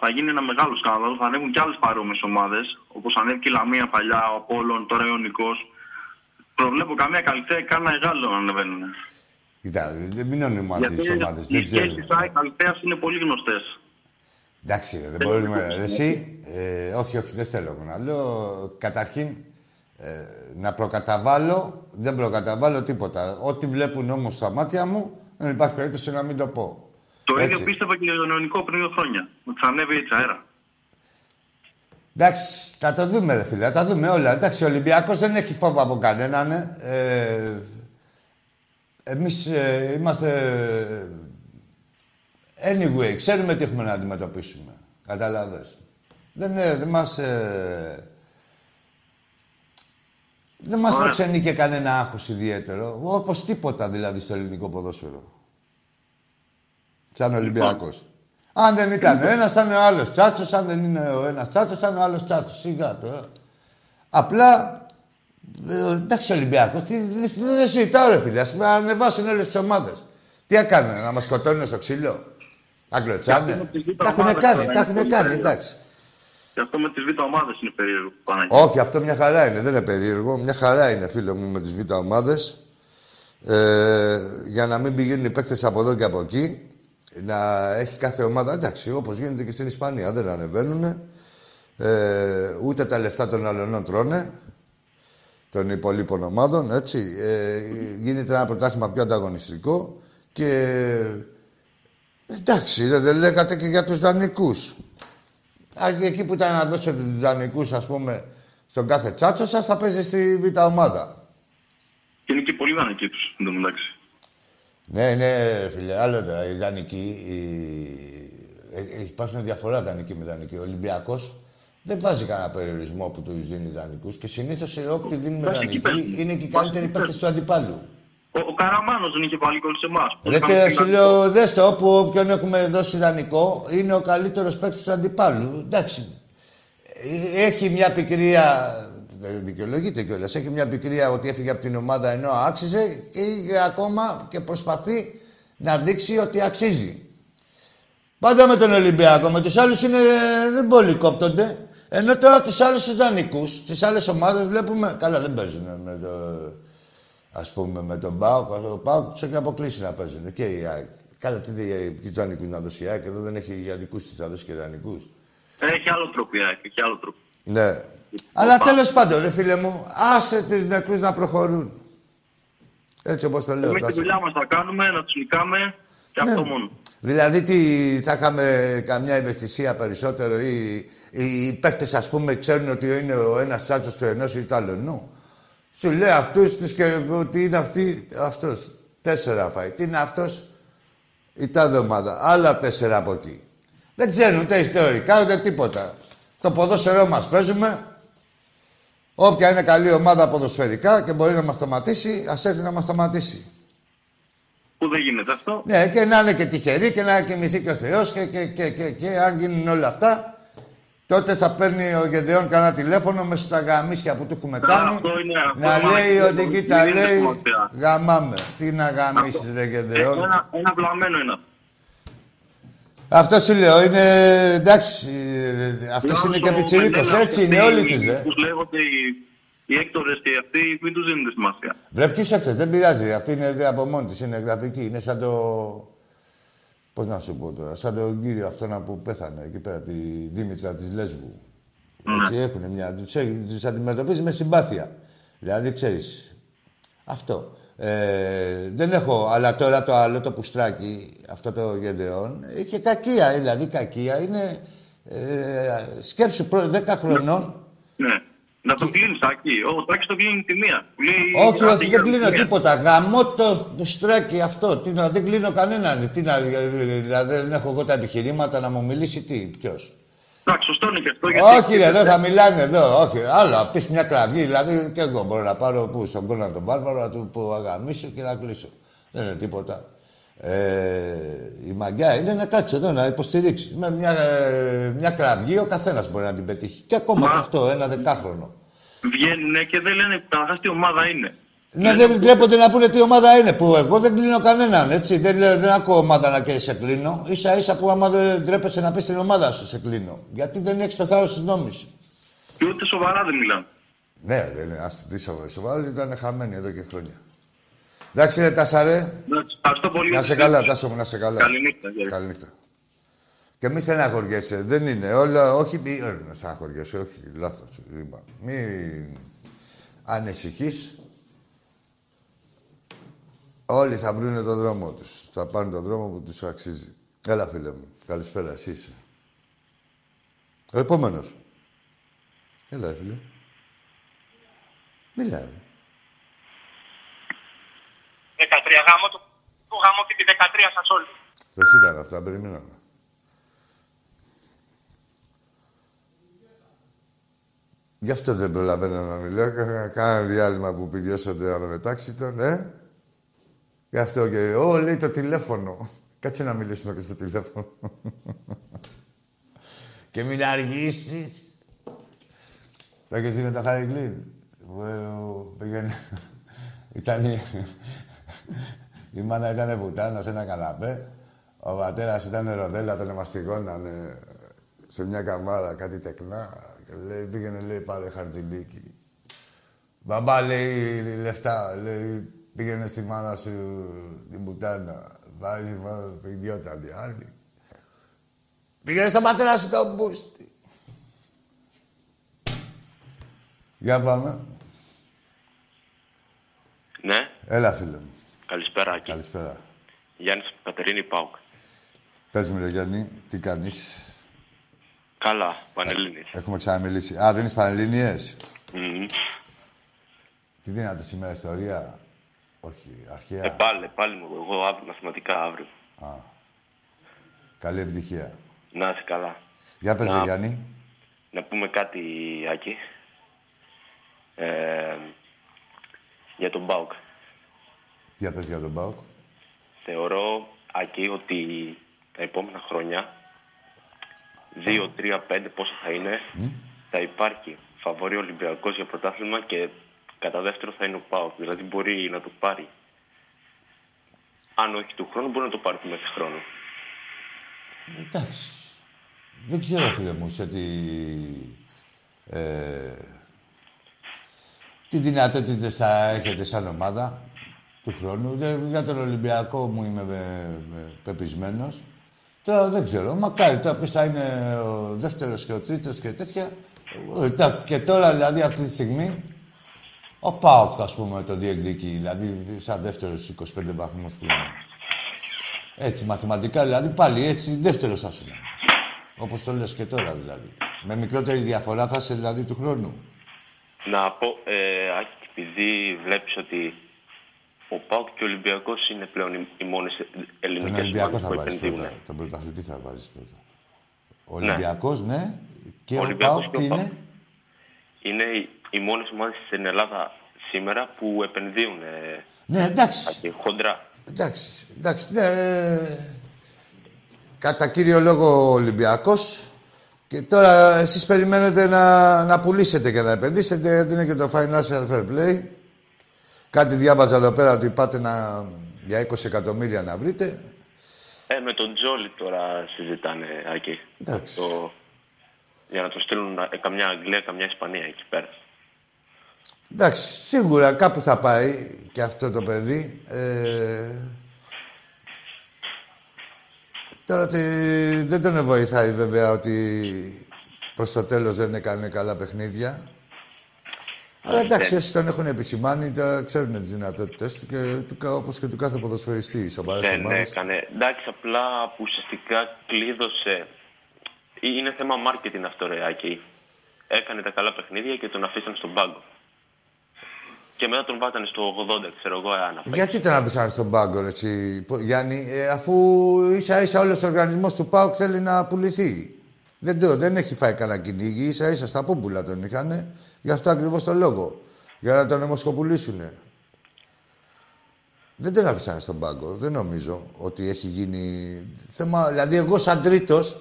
θα γίνει ένα μεγάλο σκάνδαλο. Θα ανέβουν και άλλες παρόμοιες ομάδες. Όπως ανέβηκε η Λαμία παλιά, ο Απόλλων, τώρα ο Ιωνικός. Προβλέπω καμία καλυθέα και κανένα μεγάλο να ανεβαίνουν. Κοιτά, δεν μην ονομάτε τις ομάδες. οι Δεν σχέσεις ξέρουμε. ΣΑΕ καλυθέα είναι πολύ γνωστές. Εντάξει, ρε, δεν μπορούμε. Ρε, Εσύ, ε, όχι, όχι, δεν θέλω να λέω. Καταρχήν, ε, να προκαταβάλω, δεν προκαταβάλω τίποτα. Ό,τι βλέπουν όμως στα μάτια μου, δεν υπάρχει περίπτωση να μην το πω. Το ίδιο Έτσι. πίστευα και για τον Ιωνικό πριν δύο χρόνια. Ότι θα ανέβει έτσι αέρα. Εντάξει, θα το δούμε, ρε φίλε, θα τα δούμε όλα. Εντάξει, ο Ολυμπιακός δεν έχει φόβο από κανέναν. Ε. Ε, εμείς ε, είμαστε. Anyway, ξέρουμε τι έχουμε να αντιμετωπίσουμε. Καταλαβες. Δεν, ε, δεν μας... Ε, δεν μας Ωραία. προξενεί και κανένα άγχος ιδιαίτερο. Όπως τίποτα δηλαδή στο ελληνικό ποδόσφαιρο. Σαν Ολυμπιακός. Αν δεν ήταν ο ένας, θα είναι ο άλλος τσάτσος. Αν δεν είναι ο ένας τσάτσος, θα είναι ο άλλος τσάτσος. Σιγά τώρα. Απλά, ε, εντάξει Ολυμπιακός, τι, δεν δεν συζητάω ρε φίλε. Ας με ανεβάσουν όλες τις ομάδες. Τι έκανε, να μας σκοτώνουν στο ξύλο; Τα κλωτσάνε. αυτό με τις β' Τα έχουν ομάδες κάνει, τώρα, τα είναι έχουν πολύ κάνει, περίεργο. εντάξει. Και αυτό με τις β' ομάδες είναι περίεργο. Παναγία. Όχι, αυτό μια χαρά είναι, δεν είναι περίεργο. Μια χαρά είναι, φίλε μου, με τις β' ομάδες. Ε, για να μην πηγαίνουν οι παίκτες από εδώ και από εκεί. Να έχει κάθε ομάδα, εντάξει, όπως γίνεται και στην Ισπανία, δεν ανεβαίνουν. Ε, ούτε τα λεφτά των αλλωνών τρώνε. Των υπολείπων ομάδων, έτσι. Ε, γίνεται ένα πρωτάθλημα πιο ανταγωνιστικό. Και εντάξει, δεν, δεν λέγατε και για τους δανεικούς. Α, και εκεί που ήταν να δώσετε τους δανεικούς, ας πούμε, στον κάθε τσάτσο σας, θα παίζει στη β' ομάδα. Και είναι και πολύ δανεικοί τους εν τω μεταξύ. Ναι, ναι, φίλε, άλλο τώρα. Οι δανεικοί. Οι... Ε, ε, υπάρχουν διαφορά δανεικοί με δανεικοί. Ο Ολυμπιακός δεν βάζει κανένα περιορισμό που τους δίνει δανεικού και συνήθως όποιοι δίνουν με Βάζει εκεί δανεικοί παίζουν. είναι και οι Βάζει καλύτεροι εκεί παίκτες του αντιπάλου. Ο, ο Καραμάνος δεν είχε βάλει κόλλη σε εμάς. Ρε, τε, σου λέω, δες το, όπου όποιον έχουμε δώσει δανεικό, είναι ο καλύτερος παίκτης του αντιπάλου. Εντάξει. Ε, Έχει μια πικρία, δεν δικαιολογείται κιόλας, έχει μια πικρία ότι έφυγε από την ομάδα ενώ άξιζε και είχε ακόμα και προσπαθεί να δείξει ότι αξίζει. Πάντα με τον Ολυμπιακό, με τους άλλους είναι, δεν πολύ κόπτονται. Ενώ τώρα τους άλλους τους δανεικούς, τις άλλες ομάδες βλέπουμε, καλά δεν παίζουν με το, ας πούμε με τον ΠΑΟΚ, ο ΠΑΟΚ τους έχει αποκλείσει να παίζουν και η ΑΕΚ. Καλά, τι ποιους δανεικούς να δώσει η ΑΕΚ, εδώ δεν έχει για δικούς της, θα δώσει και δανεικούς. Έχει άλλο τρόπο η ΑΕΚ, έχει άλλο τρόπο. Ναι. Αλλά τέλος πάντων, ρε φίλε μου, άσε τις νεκρούς να προχωρούν. Έτσι όπως το λέω. Εμείς τη Τάσο. δουλειά μας θα κάνουμε, να τους νικάμε και αυτό μόνο. Δηλαδή, τι, θα είχαμε καμιά ευαισθησία περισσότερο ή οι παίκτες, ας πούμε, ξέρουν ότι είναι ο ένας τσάτσος του ενός ή του άλλου. Σου λέει αυτούς τους και ότι είναι αυτή, αυτός. Τέσσερα φάει. Τι είναι αυτός, η τάδε ομάδα. Άλλα τέσσερα από εκεί. Δεν ξέρουν ούτε ιστορικά ούτε τίποτα. Το ποδόσφαιρό μας παίζουμε. Όποια είναι καλή ομάδα ποδοσφαιρικά και μπορεί να μας σταματήσει, ας έρθει να μας σταματήσει. Που δεν γίνεται αυτό. Ναι, και να είναι και τυχεροί και να κοιμηθεί και ο Θεός και, και, και, και, και αν γίνουν όλα αυτά, τότε θα παίρνει ο Γεδεών κανένα τηλέφωνο μέσα στα γαμίσια που του έχουμε κάνει. αυτό είναι- αυτό να είναι λέει μάλιστα, ότι κοίτα, είναι λέει, σημασία. γαμάμε. Τι να γαμίσεις, ρε Ε, Γεδεών. Ένα, ένα βλαμμένο είναι αυτό. Αυτό σου λέω, είναι εντάξει. Αυτός είναι και πιτσιρίκος, έτσι είναι όλοι τους, ρε. Τους λέγονται οι, οι έκτορες και αυτοί, μην τους δίνετε σημασία. Βρε, ποιους έξω, δεν πειράζει. Αυτή είναι ιδέα από μόνη της, είναι γραφική. Είναι σαν το... Πώς να σου πω τώρα, σαν τον κύριο αυτόν που πέθανε εκεί πέρα, τη Δήμητρα της Λέσβου. Έτσι έχουν μια... Τους, έχει- τους αντιμετωπίζεις με συμπάθεια. Δηλαδή, ξέρεις, αυτό. Ε, δεν έχω, αλλά τώρα το άλλο, το πουστράκι, αυτό το γεδεόν, είχε κακία, δηλαδή κακία. Είναι, ε, σκέψου, προ 10 χρονών, Ναι. Να το κλείνεις, Άκη. Ο Τάκης το κλείνει τη μία. Που λέει, Όχι, «Άντε, όχι, για δεν κλείνω μία». τίποτα. Γαμώ το πουστράκι αυτό. Τι να, δεν κλείνω κανέναν. Τι να, δηλαδή δεν έχω εγώ τα επιχειρήματα να μου μιλήσει τι, ποιος. Εντάξει, σωστό είναι και αυτό. γιατί- Όχι, ρε, εδώ θα μιλάνε εδώ. Όχι, άλλο. Πεις μια κραυγή. Δηλαδή και εγώ μπορώ να πάρω που, στον κόλλο τον Βάρβαρο, να του πω αγαμίσω και να κλείσω. Δεν είναι τίποτα. Ε, η μαγιά είναι να κάτσει εδώ να υποστηρίξει. Με μια, ε, μια κραυγή ο καθένας μπορεί να την πετύχει. Και ακόμα Μα- και αυτό, ένα δεκάχρονο. Βγαίνουν και δεν λένε καταρχάς τι ομάδα είναι. Ναι, δεν ντρέπονται να πούνε τι ομάδα είναι. Που εγώ δεν κλείνω κανέναν, έτσι. Δεν, λέω- δεν ακούω ομάδα να και σε κλείνω. σα ίσα που άμα δεν ντρέπεσαι να πεις την ομάδα σου, σε κλείνω. Γιατί δεν έχεις το θάρρος της νόμης σου. Και ούτε σοβαρά δεν μιλάνε. Ναι, δεν είναι. Άστο, τι σοβαρό. Σοβαρό ήταν χαμένοι εδώ και χρόνια. Εντάξει, ρε Τάσαρε. Εντάξει, Ευχαριστώ πολύ. Να σε καλά, Τάσο μου, να σε καλά. Καληνύχτα. γεια. Καληνύχτα. Και μη στεναχωριέσαι. Δεν είναι. Όλα, όχι, μη ε, να στεναχωριέσαι. Όχι, λάθος. Λοιπόν, μη ανησυχείς. Όλοι θα βρουν τον δρόμο τους. Θα πάνε τον δρόμο που τους αξίζει. Έλα, φίλε μου. Καλησπέρα, εσύ είσαι. Ο επόμενος. Έλα, ρε, φίλε. Μιλά, ρε. 13 γάμο του. Του γάμο και τη 13 σας όλοι. Πώς ήταν αυτά, περιμέναμε. Γι' αυτό δεν προλαβαίνω να μιλάω. Κα- Κάνα διάλειμμα που πηδιώσατε αναμετάξιτον, ε. Γι' αυτό και... Ω, λέει το τηλέφωνο. Κάτσε να μιλήσουμε και στο τηλέφωνο. *laughs* και μην αργήσεις. Θα έχεις δει με τα Χαρικλίν. Που ε, πήγαινε... *laughs* Ήταν η... *laughs* η μάνα ήταν βουτάνα σε ένα καναπέ. Ο πατέρας ήταν ροδέλα, τον εμαστιγώνανε σε μια καμάρα κάτι τεκνά. Και λέει, πήγαινε, λέει, πάρε χαρτζηλίκι. Μπαμπά, λέει, λεφτά, λέει, πήγαινε στη μάνα σου την πουτάνα. Βάζει τη μάνα σου, ιδιότα, τη άλλη. Πήγαινε στον πατέρα σου τον μπούστι. Για πάμε. Ναι, Έλα, φίλε μου. καλησπέρα Άκη. Καλησπέρα. Γιάννης Κατερίνη Πάουκ. Πες μου, ρε Γιάννη, τι κάνεις; Καλά, Πανελλήνης. Έχουμε ξαναμιλήσει. Α, δίνεις πανελλήνιες. Μμμ. Τι δίνατε σήμερα, ιστορία; Όχι, αρχαία. Ε, πάλι, πάλι μου, εγώ αύριο, μαθηματικά αύριο. Καλή επιτυχία. Να είσαι καλά. Για πες, Να. ρε Γιάννη. Να πούμε κάτι, Άκη. Ε, για τον Πάουκ. Για πες για τον Πάοκ. Θεωρώ, Άκη, ότι τα επόμενα χρόνια, 2, 3, 5, πόσο θα είναι, θα υπάρχει φαβορή Ολυμπιακός για πρωτάθλημα και κατά δεύτερο θα είναι ο Πάουκ. Δηλαδή μπορεί να το πάρει. Αν όχι του χρόνου, μπορεί να το πάρει του μέσα χρόνου. Εντάξει. Δεν ξέρω, φίλε μου, σε τι... Ε, τι δυνατότητες θα έχετε σαν ομάδα του χρόνου. Δεν- για τον Ολυμπιακό μου είμαι με, με, πεπισμένος. Τώρα δεν ξέρω. Μακάρι τώρα ποιος θα είναι ο δεύτερος και ο τρίτος και τέτοια. Ε, τα- Και τώρα, δηλαδή, αυτή τη στιγμή, ο ΠΑΟΚ, ας πούμε, το διεκδικεί. Δηλαδή, σαν δεύτερος 25 βαθμούς που είναι. Έτσι, μαθηματικά δηλαδή, πάλι έτσι, δεύτερος θα σου είναι. Όπως το λες και τώρα δηλαδή. Με μικρότερη διαφορά θα είσαι δηλαδή του χρόνου. Να πω, ε, Άκη, επειδή βλέπεις ότι ο ΠΑΟΚ και ο Ολυμπιακός είναι πλέον οι, οι μόνες Τον ελληνικές Ολυμπιακό ομάδες θα που βάζεις επενδύουν. πρώτα. Τον πρωταθλητή θα βάζεις πρώτα. Ο Ολυμπιακός, ναι. Και Ο ο Ολυμπιακός Πάοκ και ο τι ΠΑΟΚ. είναι; Είναι οι, οι μόνες ομάδες στην Ελλάδα σήμερα που επενδύουν. Ε, Ναι, εντάξει. Άκη, χοντρά. Εντάξει, εντάξει, ναι. ε, Κατά κύριο λόγο ο Ολυμπιακός. Και τώρα εσείς περιμένετε να, να πουλήσετε και να επενδύσετε, γιατί είναι και το financial fair play. Κάτι διάβαζα εδώ πέρα ότι πάτε να, για 20 εκατομμύρια να βρείτε. Ε, με τον Τζόλι τώρα συζητάνε, Άκη. Εντάξει. Το, για να το στείλουν ε, καμιά Αγγλία, καμιά Ισπανία εκεί πέρα. Εντάξει, σίγουρα κάπου θα πάει και αυτό το παιδί. Ε, τώρα τι- δεν τον βοηθάει βέβαια ότι προς το τέλος δεν έκανε καλά παιχνίδια. Αλλά εντάξει, όσοι τον έχουν επισημάνει, τα ξέρουν τις δυνατότητες του και του, κα- όπως και του κάθε ποδοσφαιριστή, οι σοβαρές Δεν ομάδες. έκανε. Εντάξει, απλά που ουσιαστικά κλείδωσε. Είναι θέμα marketing αυτό, ρε Άκη. Έκανε τα καλά παιχνίδια και τον αφήσαν στον πάγκο. Και μετά τον βάτανε στο 80, ξέρω εγώ, αν απ' Γιατί τον αφήσανε στον πάγκο, ρε, εσύ, Πο- Γιάννη, ε, αφού ίσα ίσα όλος ο οργανισμός του ΠΑΟΚ θέλει να πουληθεί. Δεν, το, δεν έχει φάει κανένα κυνήγι, ίσα ίσα στα πούμπουλα τον είχανε. Γι' αυτό ακριβώς το λόγο. Για να τον αιμοσκοπουλήσουνε. Δεν τον αφήσανε στον πάγκο. Δεν νομίζω ότι έχει γίνει θέμα... Δηλαδή, εγώ σαν τρίτος,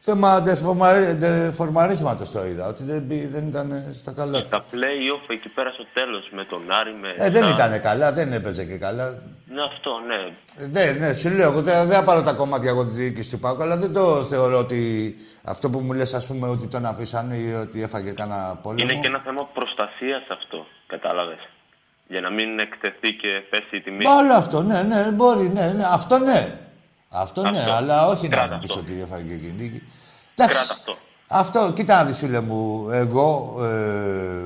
θέμα δεφορμα- δεφορμαρίσματος το είδα. Ότι δεν, μπη- δεν ήταν στα καλά του. Τα play-off εκεί πέρα στο τέλος με τον Άρη, με... Ε, δεν τα- ήταν καλά, δεν έπαιζε και καλά. Ναι, αυτό, ναι. Ναι, ναι, σου λέω, εγώ δεν, δεν θα πάρω τα κομμάτια εγώ της διοίκησης του Πάουκ, αλλά δεν το θεωρώ ότι αυτό που μου λες, ας πούμε, ότι τον αφήσανε ή ότι έφαγε κανένα πόλεμο. Είναι και ένα θέμα προστασίας αυτό, κατάλαβες. Για να μην εκτεθεί και πέσει η τιμή. Μα Όλο αυτό, ναι, ναι, μπορεί, ναι, ναι, αυτό ναι. Αυτό ναι, Αυτό. αλλά όχι να Κράτα μου πεις αυτό. ότι έφαγε και νίκη. Εντάξει, Κράτα αυτό. αυτό, κοίτα να δεις φίλε μου, εγώ, ε,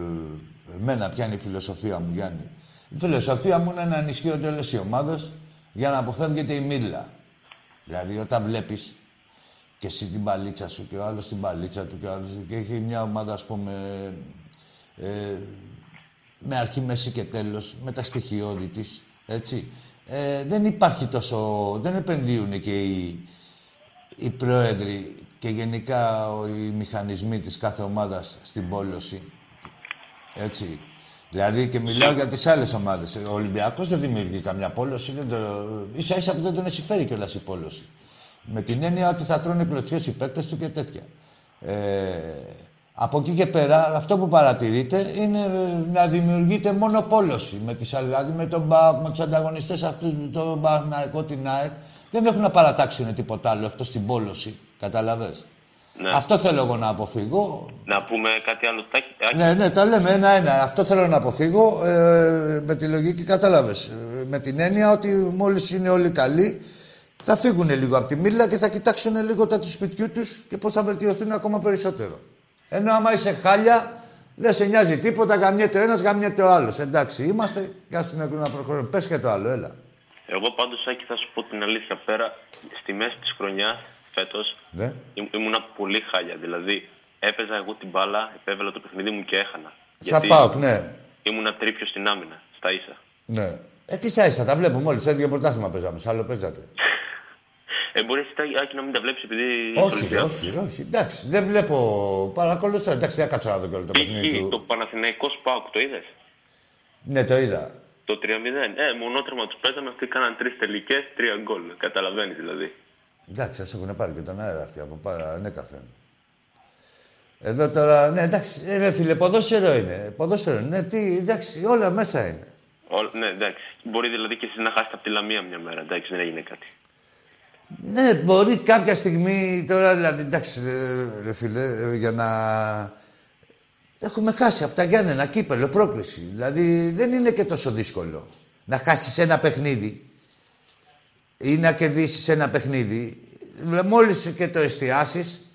εμένα ποια είναι η φιλοσοφία μου, Γιάννη. Η φιλοσοφία μου είναι να ενισχύονται όλες οι ομάδες για να αποφεύγεται η μίλα. Δηλαδή, όταν βλέπεις και εσύ την παλίτσα σου και ο άλλος την παλίτσα του και ο άλλος... Και έχει μια ομάδα, ας πούμε, ε, με αρχή, μέση και τέλος, με τα στοιχειώδη της, έτσι. Ε, δεν υπάρχει τόσο... Δεν επενδύουν και οι, οι πρόεδροι και γενικά ο- οι μηχανισμοί της κάθε ομάδας στην πόλωση. Έτσι. Δηλαδή και μιλάω για τις άλλες ομάδες. Ο Ολυμπιακός δεν δημιουργεί καμιά πόλωση. Δεν το... Ίσα ίσα που δεν τον έχει φέρει κιόλας η πόλωση. Με την έννοια ότι θα τρώνε κλωτσιές οι παίκτες του και τέτοια. Ε, από εκεί και πέρα, αυτό που παρατηρείτε είναι ε, να δημιουργείται μόνο πόλωση. Με τις, άλλες, δηλαδή με τον ΠΑΟΚ, με τους ανταγωνιστές αυτούς, τον Παναθηναϊκό, την ΑΕΚ. Δεν έχουν να παρατάξουν τίποτα άλλο εκτός την πόλωση. Καταλαβες; Ναι. Αυτό θέλω εγώ να αποφύγω. Να πούμε κάτι άλλο, Τάκη; Άκη. Ναι, ναι, τα λέμε ένα-ένα. Αυτό θέλω να αποφύγω. Ε, με τη λογική κατάλαβες. με την έννοια ότι μόλις είναι όλοι καλοί, θα φύγουν λίγο από τη μίλα και θα κοιτάξουν λίγο τα του σπιτιού τους και πώς θα βελτιωθούν ακόμα περισσότερο. Ενώ άμα είσαι χάλια, δεν σε νοιάζει τίποτα, γαμιέται ο ένας, γαμιέται ο άλλος. Εντάξει, είμαστε και ας την να προχωρούμε. Πες και το άλλο, έλα. Εγώ πάντως, Άκη, θα σου πω την αλήθεια. Πέρα, στη μέση της χρονιάς, φέτος, Ναι. Ήμ- ήμουνα πολύ χάλια. Δηλαδή, έπαιζα εγώ την μπάλα, επέβαλα το παιχνίδι μου και έχανα. Σαν πάω, ναι. ήμουνα τρίπιο στην άμυνα, στα ίσα. ναι. Ε, τι σα ίσα, τα βλέπουμε όλοι. Σε ίδιο πρωτάθλημα παίζαμε. Σε άλλο παίζατε. *laughs* Ε, μπορείς εσύ, Άκη, να μην τα βλέπεις επειδή. είσαι όχι, ρε, Ολυμπιακός. όχι, ρε, όχι. Εντάξει, δεν βλέπω. Παρακολουθώ. Εντάξει, δεν κάτσω να δω και όλο το παιχνίδι Π.χ. του. το Παναθηναϊκό Σπάουκ, το είδες; Ναι, το είδα. Το 3-0. Ε, μονότρεμα τους παίζαμε, αυτοί κάναν τρεις τελικές, τρία γκολ. Καταλαβαίνεις δηλαδή. Εντάξει, ας έχουν πάρει και τον αέρα αυτοί από πάρα, ναι, καθένα. Εδώ τώρα, ναι, εντάξει, ε, ρε φίλε, ποδόσφαιρο είναι. Ποδόσφαιρο είναι, ναι, τι, εντάξει, όλα μέσα είναι. Ό, ναι, εντάξει. Μπορεί δηλαδή και εσεί να χάσετε από τη Λαμία μια μέρα. Εντάξει, δεν έγινε κάτι. Ναι, μπορεί κάποια στιγμή τώρα, δηλαδή, εντάξει, ε, ρε φίλε, ε, για να... Έχουμε χάσει από τα Γιάννενα κύπελο, πρόκληση. Δηλαδή, δεν είναι και τόσο δύσκολο να χάσεις ένα παιχνίδι ή να κερδίσεις ένα παιχνίδι. Δηλαδή, Μόλις και το εστιάσεις,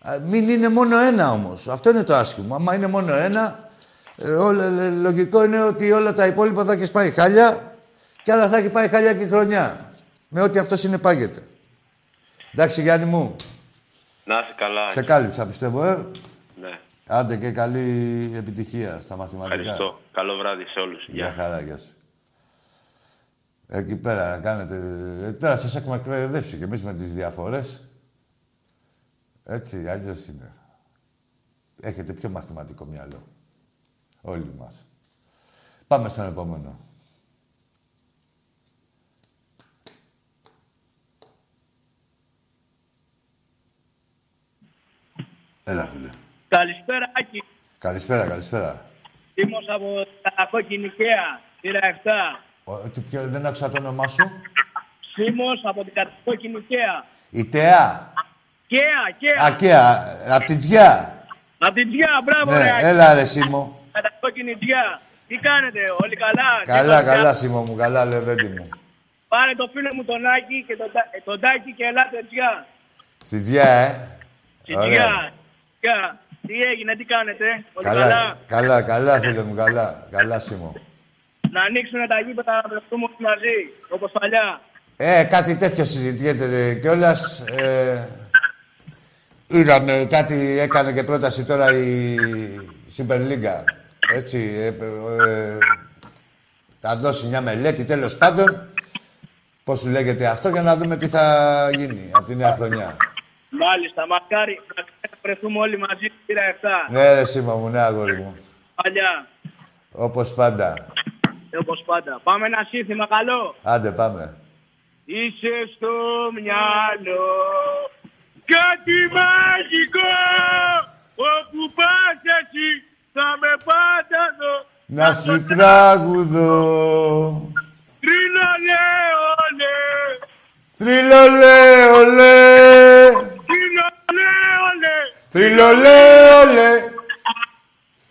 α, μην είναι μόνο ένα όμως. Αυτό είναι το άσχημο. Άμα είναι μόνο ένα, ε, όλα, ε, λογικό είναι ότι όλα τα υπόλοιπα θα έχεις πάει χάλια και άλλα θα έχει πάει χάλια και η χρονιά. Με ό,τι αυτός συνεπάγεται. Εντάξει, Γιάννη μου, Να είσαι καλά. σε κάλυψα πιστεύω, ε. Ναι. Άντε και καλή επιτυχία στα μαθηματικά. Ευχαριστώ. Καλό βράδυ σε όλους. Γεια χαρά, γεια σου. Εκεί πέρα να κάνετε... ε, Τώρα σας έχουμε εκπαιδεύσει και εμείς με τις διαφορές. Έτσι, αλλιώς είναι. Έχετε πιο μαθηματικό μυαλό. Όλοι μας. Πάμε στον επόμενο. Έλα, φίλε. Καλησπέρα, Άκη. Καλησπέρα, καλησπέρα. Είμαι από τα κόκκινη Καία, σειρά 7. Ο, τι, ποιο, δεν άκουσα το όνομά σου. Σίμος από την κατακόκκινη Καία. Η Τεά. Καία, Καία. Ακέα, απ' την Τζιά. Από την Τζιά, μπράβο, Ναι, ρε, Άκη. έλα ρε Σίμω. Κατακόκκινη Τζιά. Τι κάνετε, όλοι καλά. Καλά, Και καλά Σίμω μου, καλά λεβέντι μου. Πάρε το φίλο μου τον Άκη και τον, Τα- ε, τον Τάκη και ελάτε Τζιά. Στην Τζιά, ε. Στη Τζιά. Τζιά. Τι έγινε, τι κάνετε, όλοι καλά. Καλά, καλά, καλά φίλε μου, καλά. Καλά Σίμω. Να ανοίξουν τα γήπεδα να βρεθούμε όλοι μαζί, όπως παλιά. Ε, κάτι τέτοιο συζητιέται κιόλας. Ε, είδαμε κάτι, έκανε και πρόταση τώρα η Super League. Έτσι, ε, ε, θα δώσει μια μελέτη τέλος πάντων. Πώς του λέγεται αυτό για να δούμε τι θα γίνει από τη νέα χρονιά. Μάλιστα, μακάρι να βρεθούμε όλοι μαζί, σειρά 7. Ναι, ρε Σίμα μου, ναι, αγόρι μου. Παλιά, Όπως πάντα. όπως πάντα. Πάμε ένα σύνθημα καλό. Άντε, πάμε. Είσαι στο μυαλό κάτι μαγικό όπου πας εσύ θα με πάντα δω Να σου τραγουδώ. Τρίλο λέω λέ Θρυλολέ, ολέ. Τρίλο λέω λέ Θρυλολέ, ολέ.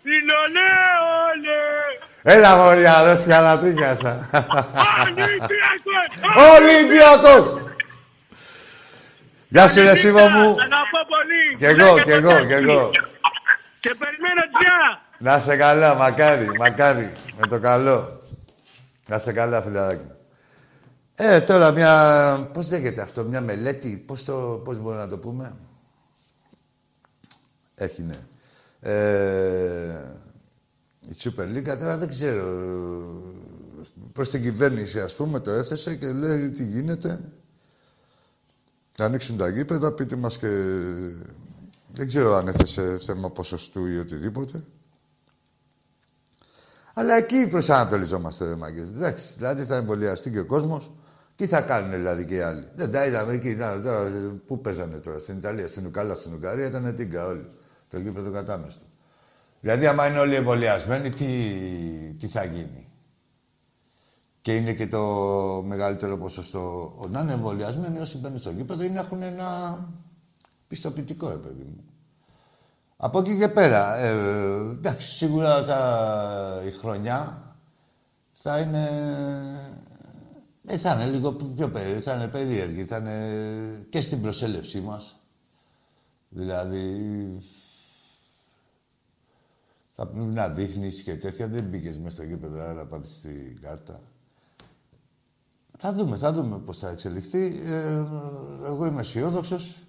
Τρίλο λέω λέ Έλα, μωριά, δώσει ανατρίχιασα. Ολυμπιακός Ολυμπιακός! Γεια σου, ρε Σίμω μου. Θα αγαπώ πολύ Κι εγώ, κι εγώ, κι εγώ. Και περιμένω τζιά Να είσαι καλά, μακάρι, μακάρι. Με το καλό. Να είσαι καλά, φιλαράκι. μου. Ε, τώρα μια... Πώς λέγεται αυτό, μια μελέτη, πώς, το, πώς μπορούμε να το πούμε; Έχει, ναι. Ε, η Super League τώρα δεν ξέρω. Προς την κυβέρνηση, ας πούμε, το έθεσε και λέει τι γίνεται. Να ανοίξουν τα γήπεδα, πείτε μας και... Δεν ξέρω αν έθεσε θέμα ποσοστού ή οτιδήποτε. Αλλά εκεί προσανατολιζόμαστε, ρε μάγκες. Εντάξει, δηλαδή θα εμβολιαστεί και ο κόσμος. Τι θα κάνουν δηλαδή και οι άλλοι. Δεν τα είδαμε εκεί. Να, τώρα, πού παίζανε τώρα, στην Ιταλία, στην Ουκάλα, στην Ουγγαρία, ήταν τίγκα όλοι. Το γήπεδο κατάμεστο. Δηλαδή, άμα είναι όλοι εμβολιασμένοι, τι, τι θα γίνει; Και είναι και το μεγαλύτερο ποσοστό. ο- Να είναι εμβολιασμένοι όσοι μπαίνουν στο γήπεδο ή να έχουν ένα πιστοποιητικό, ρε παιδί μου. Από εκεί και πέρα, ε, εντάξει, σίγουρα τα, η χρονιά θα είναι... Ε, θα είναι λίγο πιο περίεργη, θα είναι περίεργη, θα είναι και στην προσέλευσή μας. Δηλαδή, θα πρέπει να δείχνεις και τέτοια. Δεν μπήκες μέσα στο γήπεδο, άρα πάτε στην κάρτα. Θα δούμε, θα δούμε πώς θα εξελιχθεί. Ε, εγώ είμαι αισιόδοξος.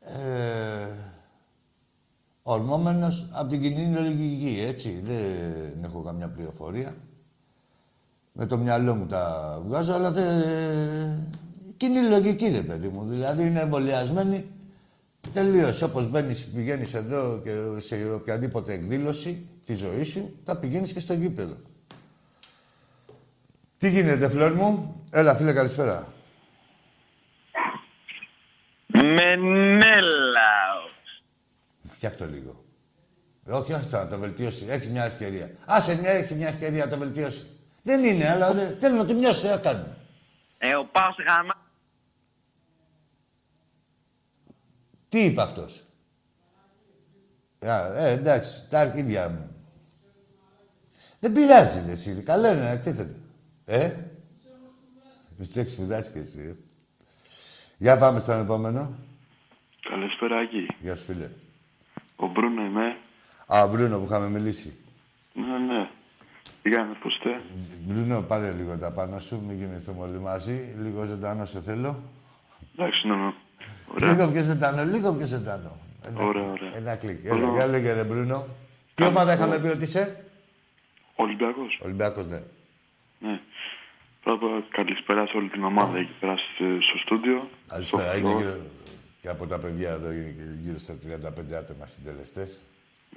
Ε, ορμόμενος από την κοινή λογική, έτσι. Δεν έχω καμιά πληροφορία. Με το μυαλό μου τα βγάζω, αλλά δεν... Κοινή λογική, ρε παιδί μου. Δηλαδή είναι εμβολιασμένοι τελείως. Όπως μπαίνεις, πηγαίνεις εδώ και σε οποιαδήποτε εκδήλωση τη ζωή σου, θα πηγαίνεις και στο γήπεδο. Τι γίνεται, φλόρ μου; Έλα, φίλε, καλησπέρα. Μενέλαος. Φτιάχτω λίγο. Ε, Όχι, όχι τώρα, να το βελτιώσει. Έχει μια ευκαιρία. Άσε μια, έχει μια ευκαιρία να το βελτιώσει. Δεν είναι, αλλά δεν... θέλω να του μειώσει, τι να κάνουμε. Ε, ο Πάος γάμα. Τι είπε αυτός; Α, ε, εντάξει, τα αρχίδια μου. Δεν πειράζει, ρε, εσύ. Καλό είναι να εκτίθεται. Ε; Τους έχεις σπουδάσει κι εσύ, ε. Για πάμε στον επόμενο. Καλησπέρα, Άκη. Γεια σου, φίλε. Ο Μπρούνο είμαι. Α, Μπρούνο που είχαμε μιλήσει. Ναι, ναι. Τι κάνετε, πώς είστε. Μπρούνο, πάρε λίγο τα πάνω σου, μην κοιμηθούμε όλοι μαζί. Λίγο ζωντανό σε θέλω. Εντάξει, ναι, ναι. Ωραία. Λίγο πιο ζωντανό, λίγο πιο ζωντανό. Ένα, Ωραία, ωραία. Ένα κλικ. Ωραία. Έλα, για λέγε ρε Μπρούνο. Τι ομάδα είχαμε πει ότι είσαι; Ολυμπιακός. Ολυμπιακός, ναι. Ναι. Πρώτα καλησπέρα σε όλη την ομάδα εκεί πέρα στο- στο στούντιο. Καλησπέρα. στο Είναι floor. γύρω, και από τα παιδιά εδώ είναι και γύρω στα 35 άτομα συντελεστές.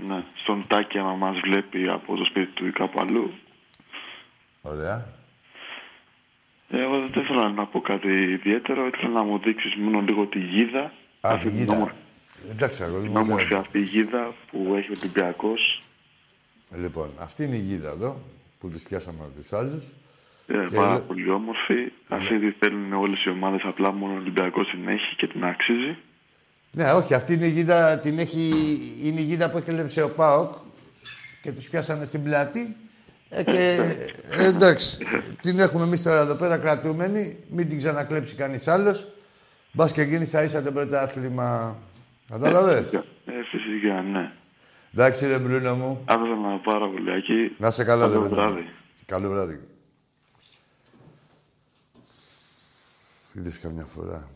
Ναι. Στον Τάκη να μας βλέπει από το σπίτι του ή κάπου αλλού. Ωραία. Ε, Εγώ δεν ήθελα να πω κάτι ιδιαίτερο. Ήθελα να μου δείξεις μόνο λίγο τη γίδα. Α, Αυτή τη την γίδα. όμορφη- Εντάξει, αγόρι Την μου. όμορφη λέω. αυτή γίδα που έχει ο Ολυμπιακός. Λοιπόν, αυτή είναι η γίδα εδώ που τους πιάσαμε από τους άλλους. Ε, Και πάρα λέ- πολύ όμορφη. Αυτή τη θέλουν όλες οι ομάδες. Απλά μόνο ο Ολυμπιακός την έχει και την αξίζει. Ναι, όχι, αυτή είναι η γίδα, την έχει, είναι η γίδα που έκλεψε ο ΠΑΟΚ και τους πιάσανε στην πλάτη. Ε, και, ε, εντάξει, την έχουμε εμείς τώρα εδώ πέρα κρατούμενη, μην την ξανακλέψει κανείς άλλος. Μπας και γίνεις στα ίσα το πρωτάθλημα. Κατάλαβες. Ε, φυσικά, ναι. Εντάξει ρε Μπρούνο μου. Αυτό να πάρα πολύ εκεί. Να σε καλά, Καλό ρε παιδί μου. βράδυ. Καλό βράδυ. Είδες καμιά φορά.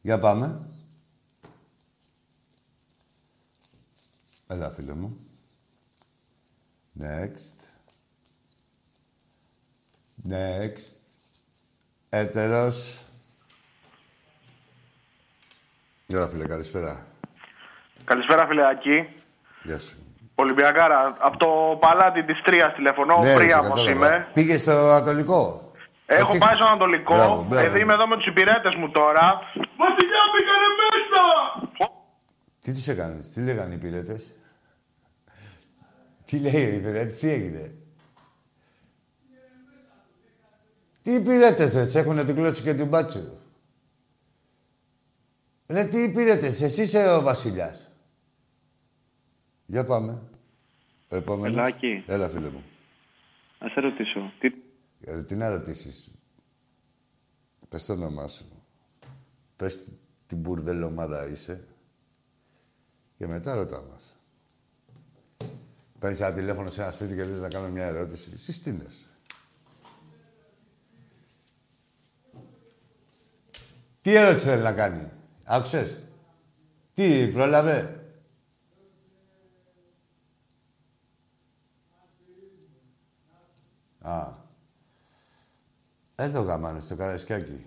Για πάμε. Έλα, φίλε μου. Next. Next. Έτερος. Γεια, φίλε, καλησπέρα. Καλησπέρα, φιλεακή. Γεια σου. Ολυμπιακάρα. Από το παλάτι της Τρίας τηλεφωνώ. Ναι, ρε, Πρίαμος κατάλαβα. είμαι. Πήγες στο Ανατολικό. Έχω τι- πάει στο Ανατολικό. Μπράβο, μπράβο. Επειδή είμαι εδώ με τους υπηρέτες μου τώρα. Βασιλιά, μπήκανε μέσα! Τι τους έκανες, τι λέγανε οι υπηρέτε. Τι λέει ο υπηρέτης, τι έγινε; Τι υπηρέτε δεν έχουν την κλώτσι και την μπάτσου; Ναι, τι υπηρέτε, εσύ είσαι ο βασιλιάς. Για πάμε. Ο επόμενος. Ελάκη. Έλα, φίλε μου. Να σε ρωτήσω. Τι... Ε, τι να ρωτήσεις; Πες το όνομά σου. Πες την μπουρδελομάδα είσαι. Και μετά ρωτά μας. Παίρνεις ένα τηλέφωνο σε ένα σπίτι και λες να κάνω μια ερώτηση. Εσύ τι λες; Τι ερώτηση θέλει να κάνει; Άκουσες; Τι, πρόλαβε; Α. Εδώ γαμάνε, στο Καραϊσκάκι.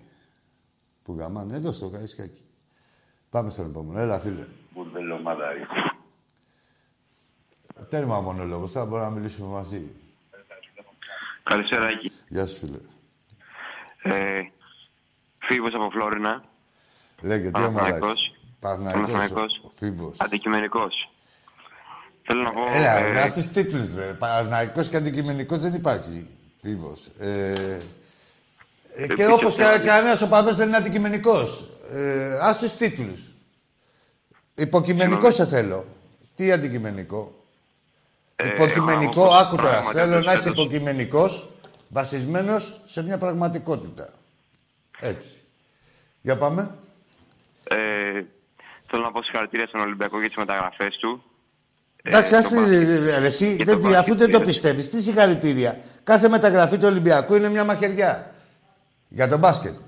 Πού γαμάνε, εδώ στο Καραϊσκάκι. Πάμε στον επόμενο. Έλα, φίλε. Μπουρδελομάδα Τέρμα ο μονόλογος, τώρα μπορούμε να μιλήσουμε μαζί. Καλησπέρα, Άκη. Γεια σου, φίλε. Ε, Φίβος από Φλόρινα. Λέγε, τι ομάδα Παναθηναϊκός. είσαι. Παναθηναϊκός. Παναθηναϊκός. ο Φίβος. Αντικειμενικός. Θέλω να πω... Έλα, ε, ε, στους τίτλους, ρε. Παναθηναϊκός και αντικειμενικός δεν υπάρχει. Φίβος. Ε, ε, και Επίσης, όπως και θέλω- κανένας οπαδός δεν είναι αντικειμενικός. Ε, ας τους τίτλους. Υποκειμενικό σε θέλω. Τι αντικειμενικό; Ε, υποκειμενικό, όπως άκου τώρα. πράγματι Θέλω αυτός να είσαι φέτος- υποκειμενικός, βασισμένος σε μια πραγματικότητα. Έτσι. Για πάμε. Ε, θέλω να πω συγχαρητήρια στον Ολυμπιακό για τις μεταγραφές του. Εντάξει, Ε, ας το τη- μπάσκετ- ρε, εσύ, και δεν, το τι- αφού μπάσκετ δεν το πήρε. πιστεύεις, τι συγχαρητήρια. Κάθε μεταγραφή του Ολυμπιακού είναι μια μαχαιριά. Για τον μπάσκετ.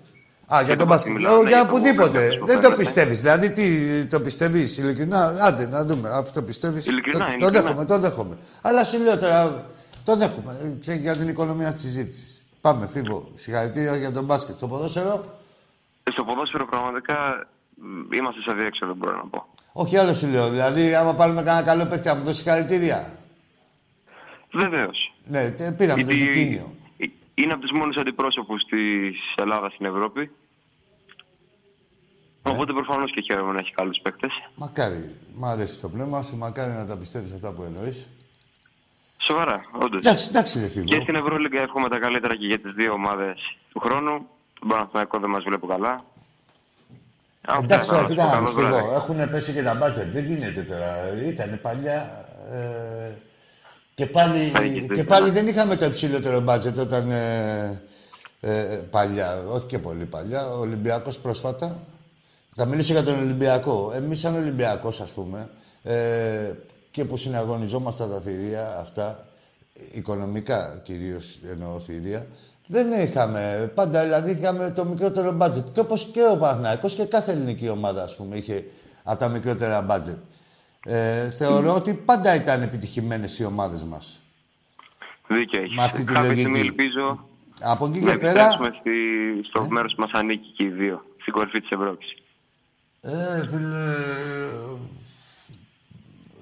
Α, για, το τον μπάσκετ μπάσκετ. μιλάω, Ω, ναι, για για το οπουδήποτε. Walker που Δεν το φέρατε. πιστεύεις. Δηλαδή, τι το πιστεύεις, ειλικρινά; Άντε, να δούμε. Αυτό πιστεύεις. Ειλικρινά, το, το ειλικρινά. δέχομαι, το δέχομαι. Αλλά σου λέω τώρα, το δέχομαι. Ε, Ξέρεις για την οικονομία της συζήτησης. Πάμε, Φίβο. Συγχαρητήρια για τον μπάσκετ. Στο ποδόσφαιρο; Στο ποδόσφαιρο πραγματικά μ, είμαστε σε διέξοδο, μπορώ να πω. Όχι άλλο σου λέω. Δηλαδή, άμα πάρουμε κανένα καλό παίκτη, να μου δώσεις συγχαρητήρια; Βεβαίως. Ναι, τε- πήραμε το Τικίνιο. Είναι από τους μόνους αντιπρόσωπους της Ελλάδας στην Ευρώπη. Ναι. Οπότε προφανώς και χαίρομαι να έχει καλούς παίκτες. Μακάρι. Μ' αρέσει το πνεύμα σου. Μακάρι να τα πιστεύεις αυτά που εννοείς. Σοβαρά, όντως. Εντάξει, εντάξει, ρε Φίβο. Και στην Ευρωλίγκα εύχομαι τα καλύτερα και για τις δύο ομάδες του χρόνου. Τον Παναθηναϊκό δεν μας βλέπω καλά. Αυτά Εντάξει, ήθελα τώρα, να κοίτα σου να πω. δεις Καλό εδώ. βράδυ. Έχουν πέσει και τα μπάτζετ. Δεν γίνεται τώρα. Ήταν παλιά. Ε, και, πάλι, Έχει και πάλι δεν είχαμε το υψηλότερο μπάτζετ όταν. Ε, ε, παλιά, όχι και πολύ παλιά. Ο Ολυμπιακός πρόσφατα. Θα μιλήσω για τον Ολυμπιακό. Εμείς σαν Ολυμπιακός, ας πούμε, ε, και που συναγωνιζόμαστε τα θηρία αυτά, οικονομικά κυρίως εννοώ θηρία, Δεν είχαμε. Πάντα δηλαδή είχαμε το μικρότερο μπάτζετ. Και όπως και ο Παναθηναϊκός και κάθε ελληνική ομάδα, ας πούμε, είχε από τα μικρότερα μπάτζετ. Ε, θεωρώ ότι πάντα ήταν επιτυχημένες οι ομάδες μας. Δίκιο έχεις. Με αυτή τη Κάποια λογική. στιγμή ελπίζω Από εκεί να και πέρα. επιστρέψουμε στη, στο μέρος που μας ανήκει και οι δύο. Στην κορυφή της Ευρώπης. Ε, φίλε.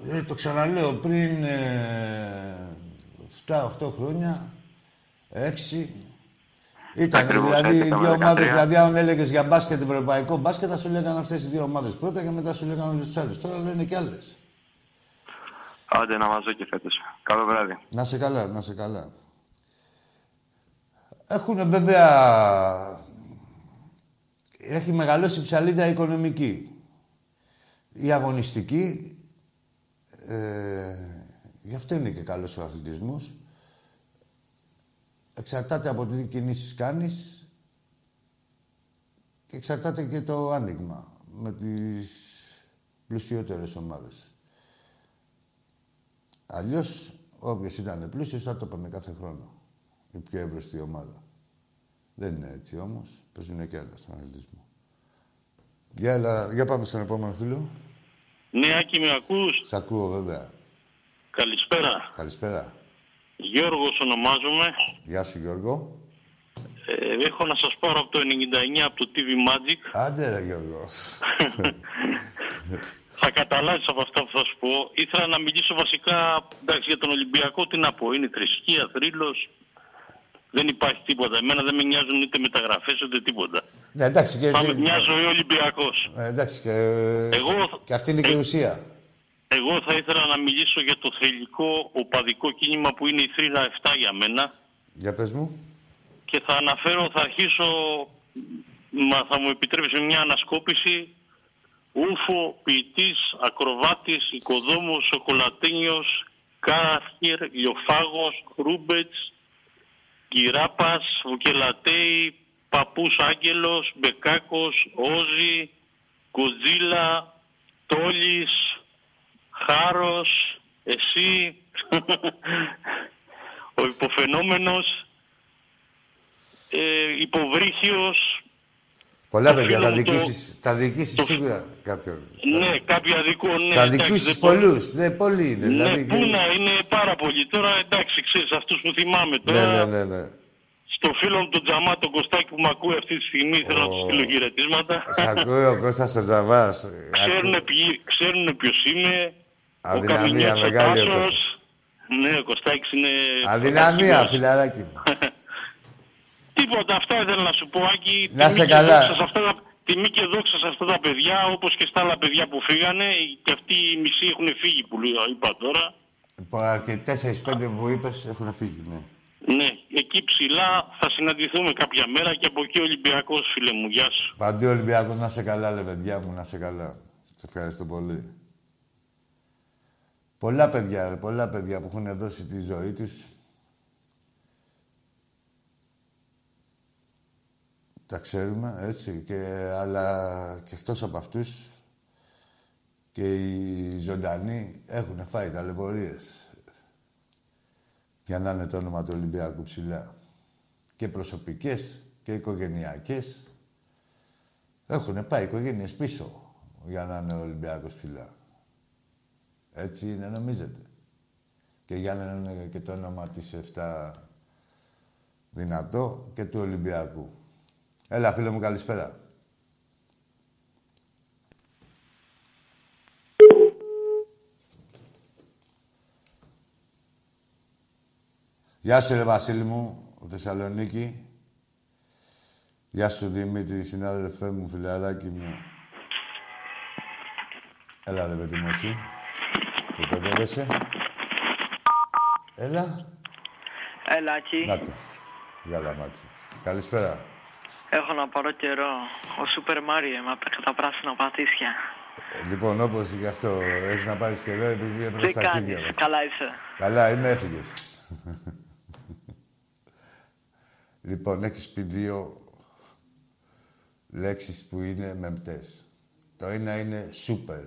Ε, το ξαναλέω πριν ε, 7-8 χρόνια, 6. Ήταν Ακριβώς, δηλαδή έτσι, δύο το ομάδες. 13. Δηλαδή, αν έλεγες για μπάσκετ, ευρωπαϊκό μπάσκετ, θα σου λέγανε αυτές οι δύο ομάδες πρώτα και μετά σου λέγανε όλες τις άλλες. Τώρα λένε και άλλες. Άντε να μας δω και φέτος. Καλό βράδυ. Να σε καλά, να σε καλά. Έχουν βέβαια... Έχει μεγαλώσει η ψαλίδα οικονομική. Η αγωνιστική... Ε, γι' αυτό είναι και καλός ο αθλητισμός. Εξαρτάται από τι κινήσεις κάνεις και εξαρτάται και το άνοιγμα με τις πλουσιότερες ομάδες. Αλλιώς, όποιος ήταν πλούσιος θα το έπαιρνε κάθε χρόνο. Η πιο εύρωστη ομάδα. Δεν είναι έτσι όμως. Παίζουν και άλλα στον αθλητισμό. Για, έλα, για πάμε στον επόμενο φίλο. Ναι, Άκη, με ακούς; Σ' ακούω βέβαια. Καλησπέρα. Καλησπέρα. Γιώργος ονομάζομαι. Γεια σου Γιώργο. Ε, έχω να σας πάρω από το 99 από το TV Magic. Άντε ρε Γιώργο. Θα καταλάβεις από αυτά που θα σου πω. Ήθελα να μιλήσω βασικά εντάξει, για τον Ολυμπιακό. Τι να πω, είναι θρησκεία, θρύλος. Δεν υπάρχει τίποτα. Εμένα δεν με νοιάζουν είτε μεταγραφές ούτε τίποτα. ναι, εντάξει και, Πάμε εσύ- μια ζωή Ολυμπιακός. ε, εντάξει, και, Εγώ- και αυτή είναι και η ουσία. Εγώ θα ήθελα να μιλήσω για το θρηλυκό οπαδικό κίνημα που είναι η θρύλα 7 για μένα. Για πες μου. και θα αναφέρω, θα αρχίσω, μα θα μου επιτρέψει μια ανασκόπηση. Ούφο, ποιητής, ακροβάτης, οικοδόμος, σοκολατένιος, κάραχυρ, λιοφάγος, χρούμπετς, κυράπας, βουκελατέι, παππούς άγγελος, μπεκάκος, όζη, κοτζίλα, τόλης, χάρος, εσύ, *laughs* ο υποφαινόμενος, ε, υποβρύχιος, Πολλά Το παιδιά, φίλο θα μου το- δικήσεις, θα δικήσεις σίγουρα κάποιον. ναι, κάποια δικό, ναι. θα εντάξει, δικήσεις δεν μπορώ- πολλούς. Ναι, πολλοί είναι. Ναι, δηλαδή, πού να είναι πάρα πολύ. Τώρα εντάξει, ξέρεις, αυτούς που θυμάμαι ναι, τώρα. ναι, ναι, ναι. Στο φίλο μου τον Τζαμά, τον Κωστάκη που με ακούει αυτή τη στιγμή, θέλω να τους στείλω χαιρετίσματα. Σ' ακούει ο Κώστας ο Τζαβάς. Ξέρουν, ποιοι- ξέρουν ποιος είμαι. Αδυναμία, ο Καμινιάς ο μεγάλη ο Τάσος. Κώστας. Ναι, ο Κωστάκης είναι... Αδυναμία, φιλαράκι μου. *laughs* Τίποτα, αυτά ήθελα να σου πω, Άκη. Να Τιμή σε και καλά. δόξα σε αυτά τα- Τιμή και δόξα σε αυτά τα παιδιά, όπως και στα άλλα παιδιά που φύγανε. Και αυτοί οι μισοί έχουν φύγει, που λέω- είπα τώρα. Λοιπόν, και τέσσερις-πέντε που είπες έχουν φύγει, ναι. Ναι, εκεί ψηλά θα συναντηθούμε κάποια μέρα και από εκεί ο Ολυμπιακός, φίλε μου. Γεια σου. Παντού Ολυμπιακός, να σε καλά, λεβεντιά μου, να σε καλά. Σε ευχαριστώ πολύ. Πολλά παιδιά, ρε, πολλά παιδιά που έχουν δώσει τη ζωή τους. Τα ξέρουμε, έτσι, και, αλλά και εκτός από αυτούς και οι ζωντανοί έχουν φάει ταλαιπωρίες για να είναι το όνομα του Ολυμπιακού ψηλά. Και προσωπικές και οικογενειακές. Έχουν πάει οικογένειες πίσω για να είναι ο Ολυμπιακός ψηλά. Έτσι είναι, νομίζετε. Και για να είναι και το όνομα της 7 δυνατό και του Ολυμπιακού. Έλα, φίλε μου, καλησπέρα. Γεια σου, ρε Βασίλη μου, από Θεσσαλονίκη. Γεια σου, Δημήτρη, συνάδελφέ μου, φιλαράκι μου. Έλα, ρε παιδί μου, εσύ. Που παιδεύεσαι. Έλα. Έλα, Άκη. Να το. Γάλα μάτι. Καλησπέρα. Έχω να πάρω καιρό. Ο Σούπερ Μάριο με απ' τα πράσινα πατήσια. Ε, Λοιπόν, όπως γι' αυτό έχεις να πάρεις καιρό επειδή έπρεπε Τι στα κάνεις, αρχίδια μας. καλά είσαι. Καλά, είμαι, έφυγες. *laughs* λοιπόν, έχεις πει δύο λέξεις που είναι μεμπτές. Το ένα είναι σούπερ.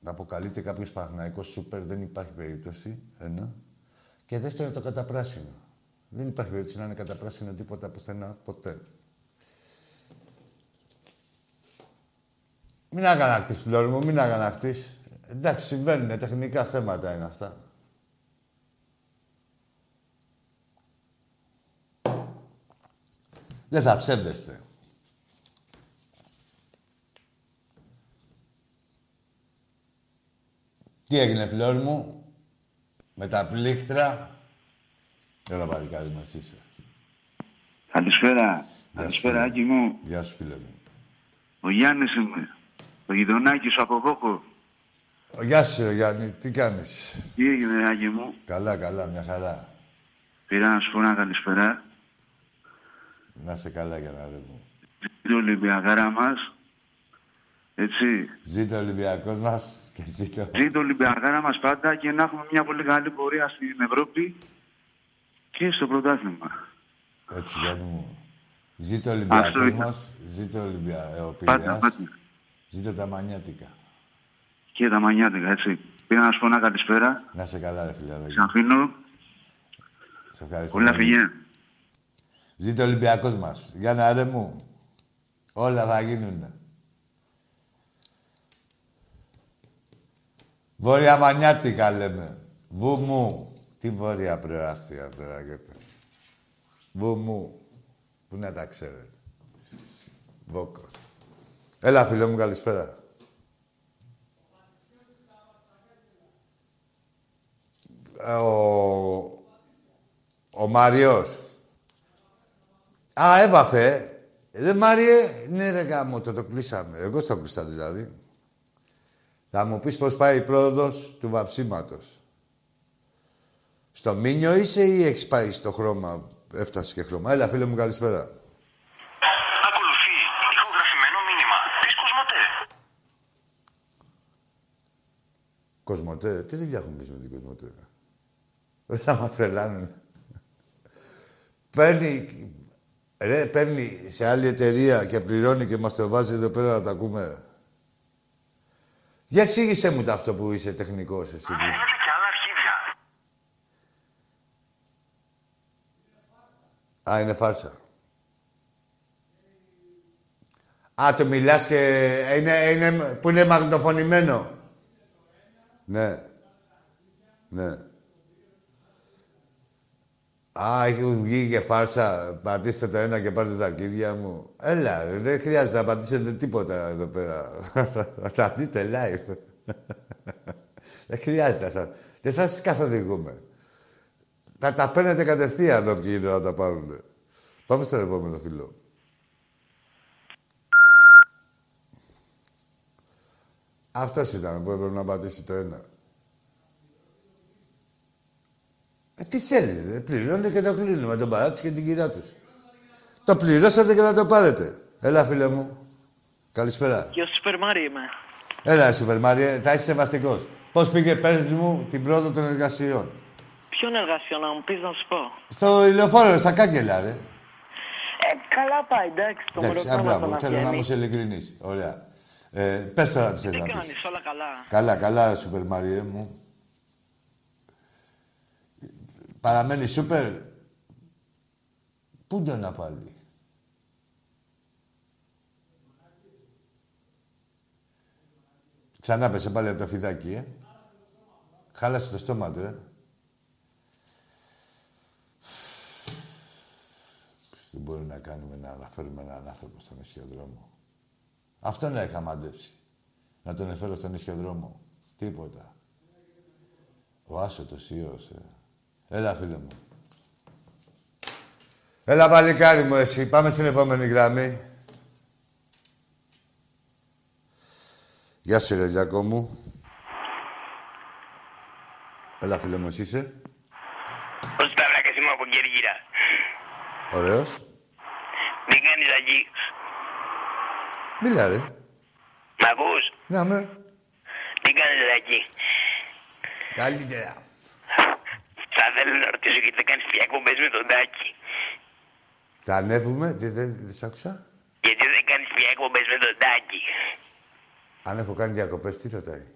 Να αποκαλείται κάποιος Παναθηναϊκός σούπερ δεν υπάρχει περίπτωση. Ένα. Και δεύτερο το καταπράσινο. Δεν υπάρχει περίπτωση να είναι καταπράσινο τίποτα πουθενά, ποτέ. Μην αγανακτείς, φλόρ μου, μην αγανακτείς. Εντάξει, συμβαίνουν, τεχνικά θέματα είναι αυτά. Δεν θα ψεύδεστε. Τι έγινε, φλόρ μου, με τα πλήκτρα; Έλα, παλικάρι μας είσαι. Καλησπέρα. Καλησπέρα, Άκη μου. Γεια σου, φίλε μου. Ο Γιάννης είμαι. Ο γειτονάκι σου από Βόκο. Ο, Γεια σου, ρε, Γιάννη. Τι κάνεις; Τι έγινε, Άκη μου; Καλά, καλά, μια χαρά. Πήρα να σου πω ένα καλησπέρα. Να σε καλά, για να μου. Ζήτω Ολυμπιακάρα μας. Έτσι. Ζήτω ο Ολυμπιακός μας και ζήτω... Ζήτω Ολυμπιακάρα μας πάντα και να έχουμε μια πολύ καλή πορεία στην Ευρώπη και στο πρωτάθλημα. Έτσι, Γιάννη μου. Ζήτω ο Αυτό Ολυμπιακός ήταν. μας, ζήτω ο Ολυμπια... ε, ο Πάντα, Πειραιάς, πάντα. ζήτω τα μανιάτικα. Και τα μανιάτικα, έτσι. Πήρα να σου πω ένα καλησπέρα. Να σε καλά, ρε φιλαράκι. Σε αφήνω. Σε ευχαριστώ. Πολλά πολύ. φιλιά. Ζήτω ο Ολυμπιακός μας. Για να ρε μου. Όλα θα γίνουνε. Βόρεια Μανιάτικα λέμε. Βούμου. Τι βόρεια προάστια τώρα γιατί. Βούμου. Πού να τα ξέρετε. Βόκος. Έλα φίλε μου καλησπέρα. Ε, Ο, ο Μάριος. Α, έβαφε. Ρε Μάριε, ναι ρε γάμο, το, το κλείσαμε. Εγώ στο κλείσα δηλαδή. Θα μου πεις πώς πάει η πρόοδος του βαψίματος. Στο Μίνιο είσαι ή έχεις πάει στο χρώμα, έφτασες και χρώμα; Έλα φίλε μου καλησπέρα. Ακολουθεί ηχογραφημένο μήνυμα της Κοσμοτέ. Κοσμοτέ, τι δουλειά έχουμε εμείς με την Κοσμοτέ. Δεν θα μας τρελάνουν. παίρνει, ρε, παίρνει σε άλλη εταιρεία και πληρώνει και μας το βάζει εδώ πέρα να τα ακούμε. Για εξήγησέ μου το αυτό που είσαι τεχνικός εσύ. που- Φαίνεται και άλλα αρχίδια. Α, είναι φάρσα. Α, το μιλάς και είναι, είναι, που είναι μαγνητοφωνημένο. Ναι. Ναι. Α, έχει βγει και φάρσα. Πατήστε το ένα και πάρτε τα αρχίδια μου. Έλα, ρε, δεν χρειάζεται να πατήσετε τίποτα εδώ πέρα. *laughs* Θα τα δείτε live. *laughs* δεν χρειάζεται να σας... Δεν θα σας καθοδηγούμε. Να τα παίρνετε κατευθείαν όποιοι είναι να τα πάρουν. Πάμε στο επόμενο φίλο. Αυτός ήταν που έπρεπε να πατήσει το ένα. Ε, τι θέλεις, δεν πληρώνετε και το κλείνουμε τον παράτη και την κυρία τους. Το πληρώσατε και να το πάρετε. Έλα, φίλε μου. Καλησπέρα. Γεια σου, Σούπερ Μάρι είμαι. Έλα, Σούπερ Μάριε, θα είσαι σεβαστικός. Πώς πήγε, πες μου, την πρόοδο των εργασιών. Ποιον εργασιό να μου πεις να σου πω; Στο ηλιοφόρο, στα κάγκελα, ρε. Ε, καλά πάει, εντάξει. Το Εντάξει, μωρό α, μπράβο, τον θέλω να αφιένει. είμαι σε ειλικρινής. Ωραία. Ε, πες τώρα τι θες Τι να πεις. κάνεις, όλα καλά; Καλά, καλά, Σούπερ Μάριε μου. Παραμένει Σούπερ. Πού το να πάλι; Ξανά πέσε πάλι από το φιδάκι, ε. Χάλασε το στόμα του, ε. Τι μπορεί να κάνουμε να αναφέρουμε έναν άνθρωπο στον ισχυοδρόμο. Αυτό να είχα μαντέψει. Να τον εφέρω στον ισχυοδρόμο. Τίποτα. Ο άσωτος ιός, ε. Έλα, φίλε μου. Έλα, παλικάρι μου, εσύ. Πάμε στην επόμενη γραμμή. Γεια σου, ρε Λιάκο μου. Έλα, φίλε μου, εσύ είσαι. Ο Σταύρακας είμαι από Κέρκυρα. Ωραίος. Τι κάνεις εκεί. Μίλα, ρε. Μ' ακούς; Να με. Τι κάνεις εκεί. Καλύτερα. Θα θέλω να ρωτήσω γιατί δεν κάνεις διακοπές με τον Τάκη. Θα ανέβουμε. Τι, δεν, δεν σ' άκουσα. Γιατί δεν κάνεις διακοπές με τον Τάκη. Αν έχω κάνει διακοπές, τι ρωτάει.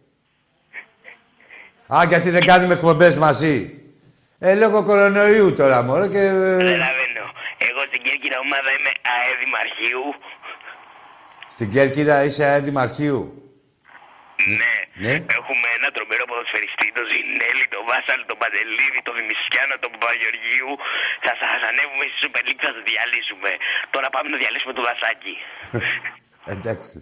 Α, γιατί δεν κάνουμε εκπομπές μαζί. Ε, λόγω κορονοϊού τώρα, μωρέ, και... ε, Καταλαβαίνω. Εγώ στην Κέρκυρα ομάδα είμαι ΑΕ Δημαρχείου. Στην Κέρκυρα είσαι ΑΕ Δημαρχείου. Ναι. Ναι. Έχουμε ένα τρομερό ποδοσφαιριστή, τον Ζινέλη, τον Βάσαλ, τον Παντελίδη, τον Δημησιάνο, τον Παπαγεωργίου. Θα σας ανέβουμε στη Super League, θα σας διαλύσουμε. Τώρα πάμε να διαλύσουμε το δασάκι. *laughs* Εντάξει.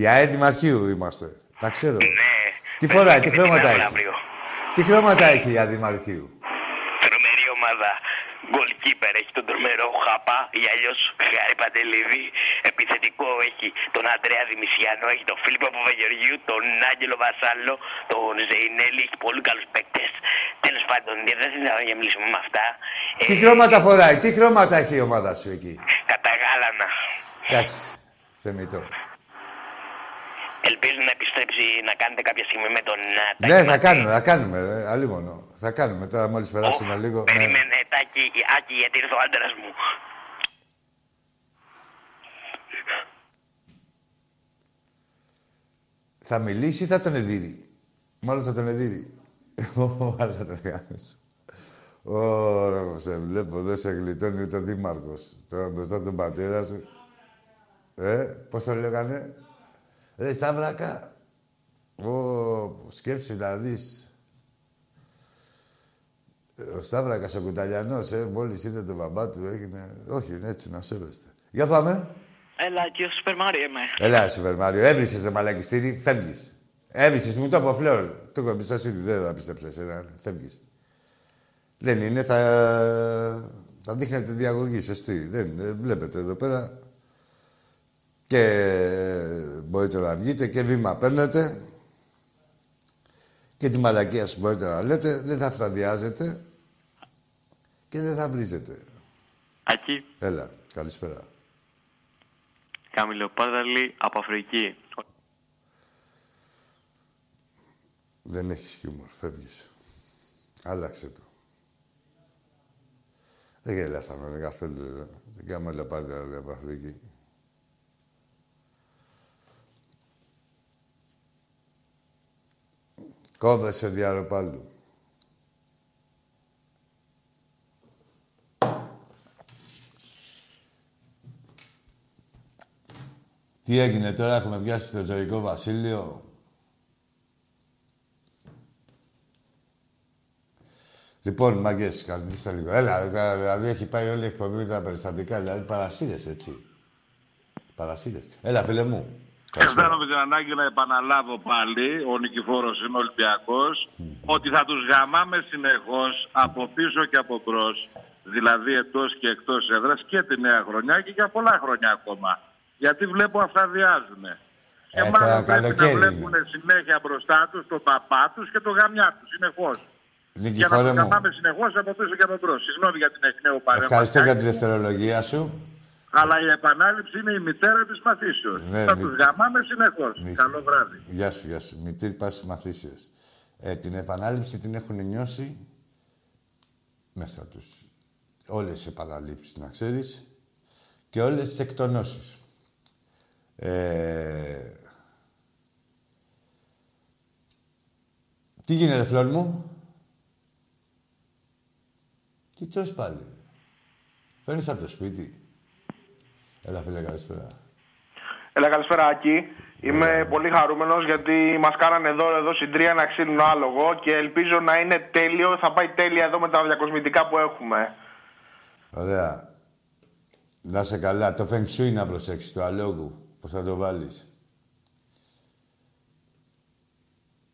Η ΑΕ Δημαρχείου είμαστε. Τα ξέρω. Ναι. Τι φοράει, τι Παίζουμε χρώματα την έχει; αύριο. Τι χρώματα έχει η ΑΕ Δημαρχείου. Τρομερή ομάδα. Goalkeeper έχει τον τρομερό Χάπα ή αλλιώς Χάρη Παντελίδη. Επιθετικό έχει τον Αντρέα Δημησιάνο, έχει τον Φίλιππο Παπαγεωργίου, τον Άγγελο Βασάλο, τον Ζεϊνέλη. Έχει πολύ καλούς παίκτες. Τέλος πάντων, δεν θα ήθελα να μιλήσουμε με αυτά. Τι χρώματα φοράει, τι χρώματα έχει η ομάδα σου εκεί; Κατά γάλανα. Εντάξει. Θεμητό. Ελπίζω να επιστρέψει να κάνετε κάποια στιγμή με τον α, Τάκη Ναι, θα Μαρτίνη. κάνουμε, θα κάνουμε. Ρε, αλίμονο. Θα κάνουμε τώρα μόλις περάσει ένα λίγο. ναι. Περίμενε, Τάκη, Άκη, γιατί ήρθε ο άντρας μου. Θα μιλήσει ή θα τον εδείρει. Μάλλον θα τον εδείρει. Αλλά *laughs* θα τον κάνεις. Ωραία, σε βλέπω, δεν σε γλιτώνει ούτε ο Δήμαρχος. Τώρα μπροστά τον πατέρα σου. Ε, πώς το λέγανε; Ρε Σταύρακα. Ω, σκέψου να δεις. Ο Σταύρακας ο Κουταλιανός, ε, μόλις είδε τον μπαμπά του, έγινε... Όχι, είναι έτσι, να σέβεστε. Για πάμε. Έλα, και ο Σούπερ Μάριο είμαι. Έλα, Σούπερ Μάριο. Έβρισες, ρε μαλακιστήρι, φεύγεις. Έβρισες, μου το από φλόρ. Το έχω εμπιστοσύνη, δεν θα πίστεψες, εσένα, φεύγεις. Δεν είναι, θα, θα δείχνετε διαγωγή, σωστή. Δεν είναι, βλέπετε εδώ πέρα. Και μπορείτε να βγείτε και βήμα παίρνετε. Και τη μαλακία σου μπορείτε να λέτε. Δεν θα φταδιάζετε. Και δεν θα βρίζετε. Ακή, Έλα, καλησπέρα. Καμιλοπάρδαλη από Αφρική. Δεν έχεις χιούμορ, φεύγεις. Άλλαξε το. Δεν γελάσαμε καθόλου. ρε. Δεν κάνουμε λεπάρδια λέει, από Αφρική. Κόβεσαι διαρροπάλου. Τι έγινε τώρα, έχουμε πιάσει το ζωικό βασίλειο; Λοιπόν, μαγκές, καθίστε λίγο. Έλα, ρε, τώρα, δηλαδή έχει πάει όλη η εκπομπή με τα περιστατικά, δηλαδή παρασύρε έτσι. Παρασύρε. Έλα, φίλε μου. Αισθάνομαι την ανάγκη να επαναλάβω πάλι, ο Νικηφόρος είναι Ολυμπιακός, ότι θα τους γαμάμε συνεχώς από πίσω και από μπρος, δηλαδή εντό και εκτός έδρας και τη νέα χρονιά και για πολλά χρόνια ακόμα. Γιατί βλέπω αυτά διάζουν. Και Ε, τώρα μάλλον πρέπει να καλοκαίρι βλέπουν συνέχεια μπροστά τους τον παπά τους και το γαμιά τους συνεχώ. Για να Νικηφόρε τους μου, γαμάμε συνεχώς από πίσω και από μπρος. Συγγνώμη για την εκ νέου ευχαριστώ παρέμβαση. για τη δευτερολογία σου. Αλλά η επανάληψη είναι η μητέρα της μαθήσεως. Ναι, θα μη- τους γαμάμε συνεχώς. Μη- Καλό βράδυ. Γεια σου, γεια σου. Μητήρ πας στις μαθήσιες. Ε, την επανάληψη την έχουν νιώσει μέσα τους. Όλες οι επαναλήψεις, να ξέρεις. Και όλες τις εκτονώσεις. Ε... Τι γίνεται, φλόρ μου; Τι τρως πάλι; Φέρνεις από το σπίτι; Έλα, φίλε, καλησπέρα. Έλα, καλησπέρα, Άκη. Είμαι πολύ χαρούμενος γιατί μας κάνανε δώρο εδώ στην Τρία να ξύνουν άλογο και ελπίζω να είναι τέλειο, θα πάει τέλεια εδώ με τα διακοσμητικά που έχουμε. Ωραία. Να σε καλά. Το Feng Shui να προσέξεις, το αλόγου. Πώς θα το βάλεις.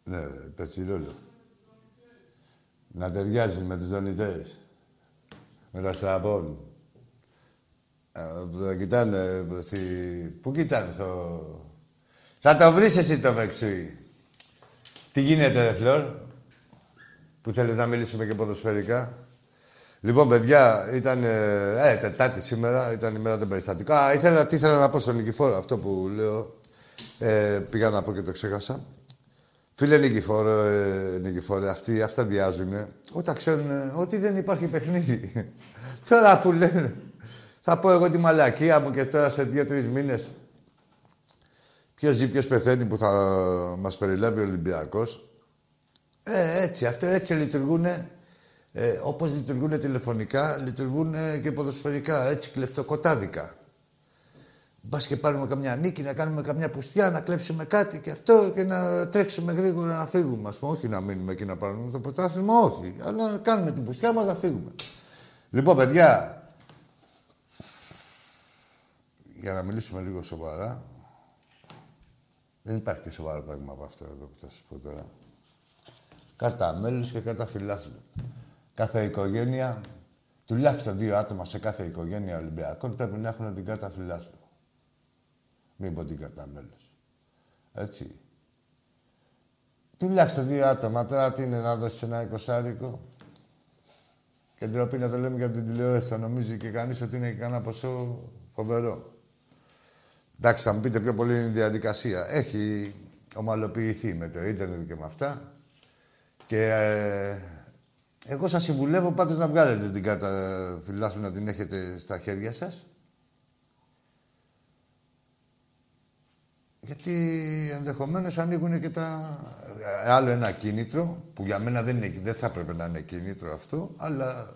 Ναι, ρε, παίζει ρόλο. Να ταιριάζει με τους δονητές. Με τα στραπών. Ε, κοιτάνε προς τη... Πού κοιτάνε στο... Θα το βρεις εσύ το Feng Shui. Τι γίνεται, ρε Φλόρ. Που θέλετε να μιλήσουμε και ποδοσφαιρικά; Λοιπόν, παιδιά, ήταν. Ε, ε, Τετάρτη σήμερα, ήταν η μέρα των περιστατικών. Α, ήθελα, τι ήθελα να πω στον Νικηφόρο, αυτό που λέω. Ε, πήγα να πω και το ξέχασα. Φίλε Νικηφόρο, ε, Νικηφόρε, αυτοί αυτά διάζουν όταν ξέρουν ε, ότι δεν υπάρχει παιχνίδι. *laughs* τώρα που λένε, θα πω εγώ τη μαλακία μου και τώρα σε δύο-τρεις μήνες. Ποιος ζει, ποιος πεθαίνει που θα μας περιλάβει ο Ολυμπιακός. Ε, έτσι, αυτό έτσι λειτουργούν Ε, όπως λειτουργούν τηλεφωνικά, λειτουργούν ε, και ποδοσφαιρικά, έτσι, κλεφτοκοτάδικα. Μπας και πάρουμε καμιά νίκη, να κάνουμε καμιά πουστιά, να κλέψουμε κάτι και αυτό και να τρέξουμε γρήγορα να φύγουμε. Ας πούμε. Όχι να μείνουμε εκεί να πάρουμε το πρωτάθλημα, όχι. Αλλά να κάνουμε την πουστιά μας να φύγουμε. Λοιπόν, παιδιά, για να μιλήσουμε λίγο σοβαρά, δεν υπάρχει πιο σοβαρό πράγμα από αυτό εδώ που θα σας πω τώρα. Κάρτα μέλους και κάρτα φιλάθλου. Κάθε οικογένεια, τουλάχιστον δύο άτομα σε κάθε οικογένεια Ολυμπιακών πρέπει να έχουν την κάρτα φιλάθλου. Μην πω την κάρτα μέλους. Έτσι. Τουλάχιστον δύο άτομα. Τώρα τι είναι να δώσει ένα εικοσάρικο; Και ντροπή να το λέμε για την τηλεόραση. Θα νομίζει και κανείς ότι είναι κανένα ποσό φοβερό. Εντάξει, θα μου πείτε πιο πολύ είναι η διαδικασία. Έχει ομαλοποιηθεί με το ίντερνετ και με αυτά. Και ε, εγώ σας συμβουλεύω πάντως να βγάλετε την κάρτα φιλάθλου να την έχετε στα χέρια σας. Γιατί ενδεχομένως ανοίγουν και τα. Άλλο ένα κίνητρο, που για μένα δεν, είναι, δεν θα έπρεπε να είναι κίνητρο αυτό, αλλά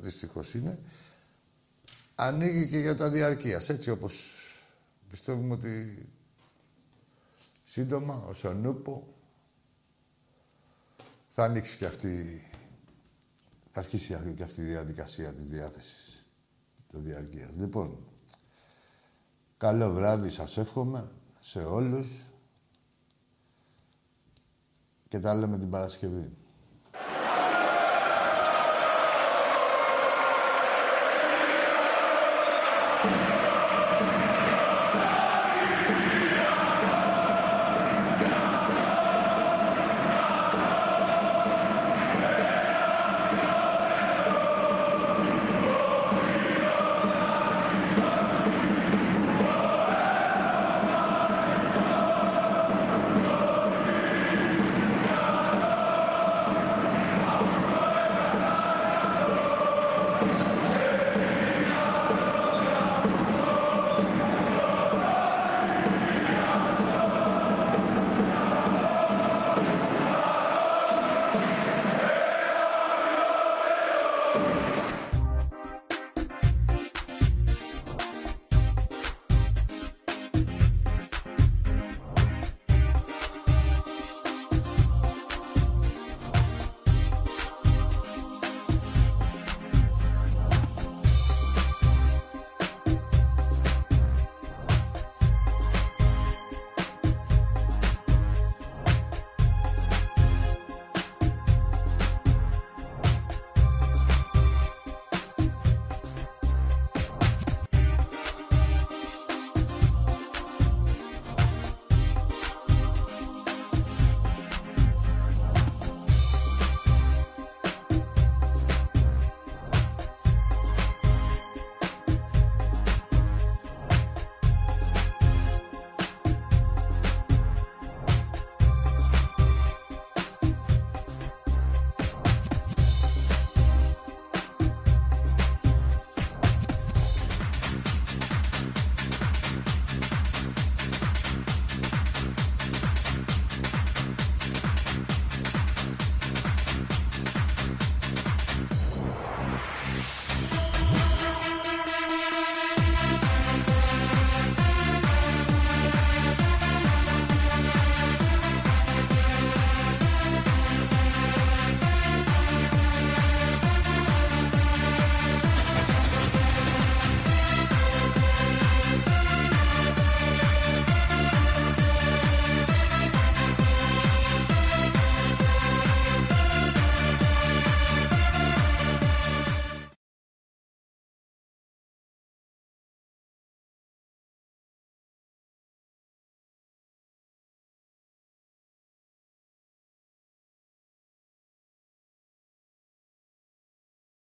δυστυχώς είναι. Ανοίγει και για τα διαρκείας. Έτσι όπως πιστεύουμε ότι σύντομα, ο Σονούπο, θα ανοίξει και αυτή. Θα αρχίσει και αυτή η διαδικασία της διάθεσης το διαρκείας. Λοιπόν, καλό βράδυ σας εύχομαι σε όλους και τα λέμε την Παρασκευή.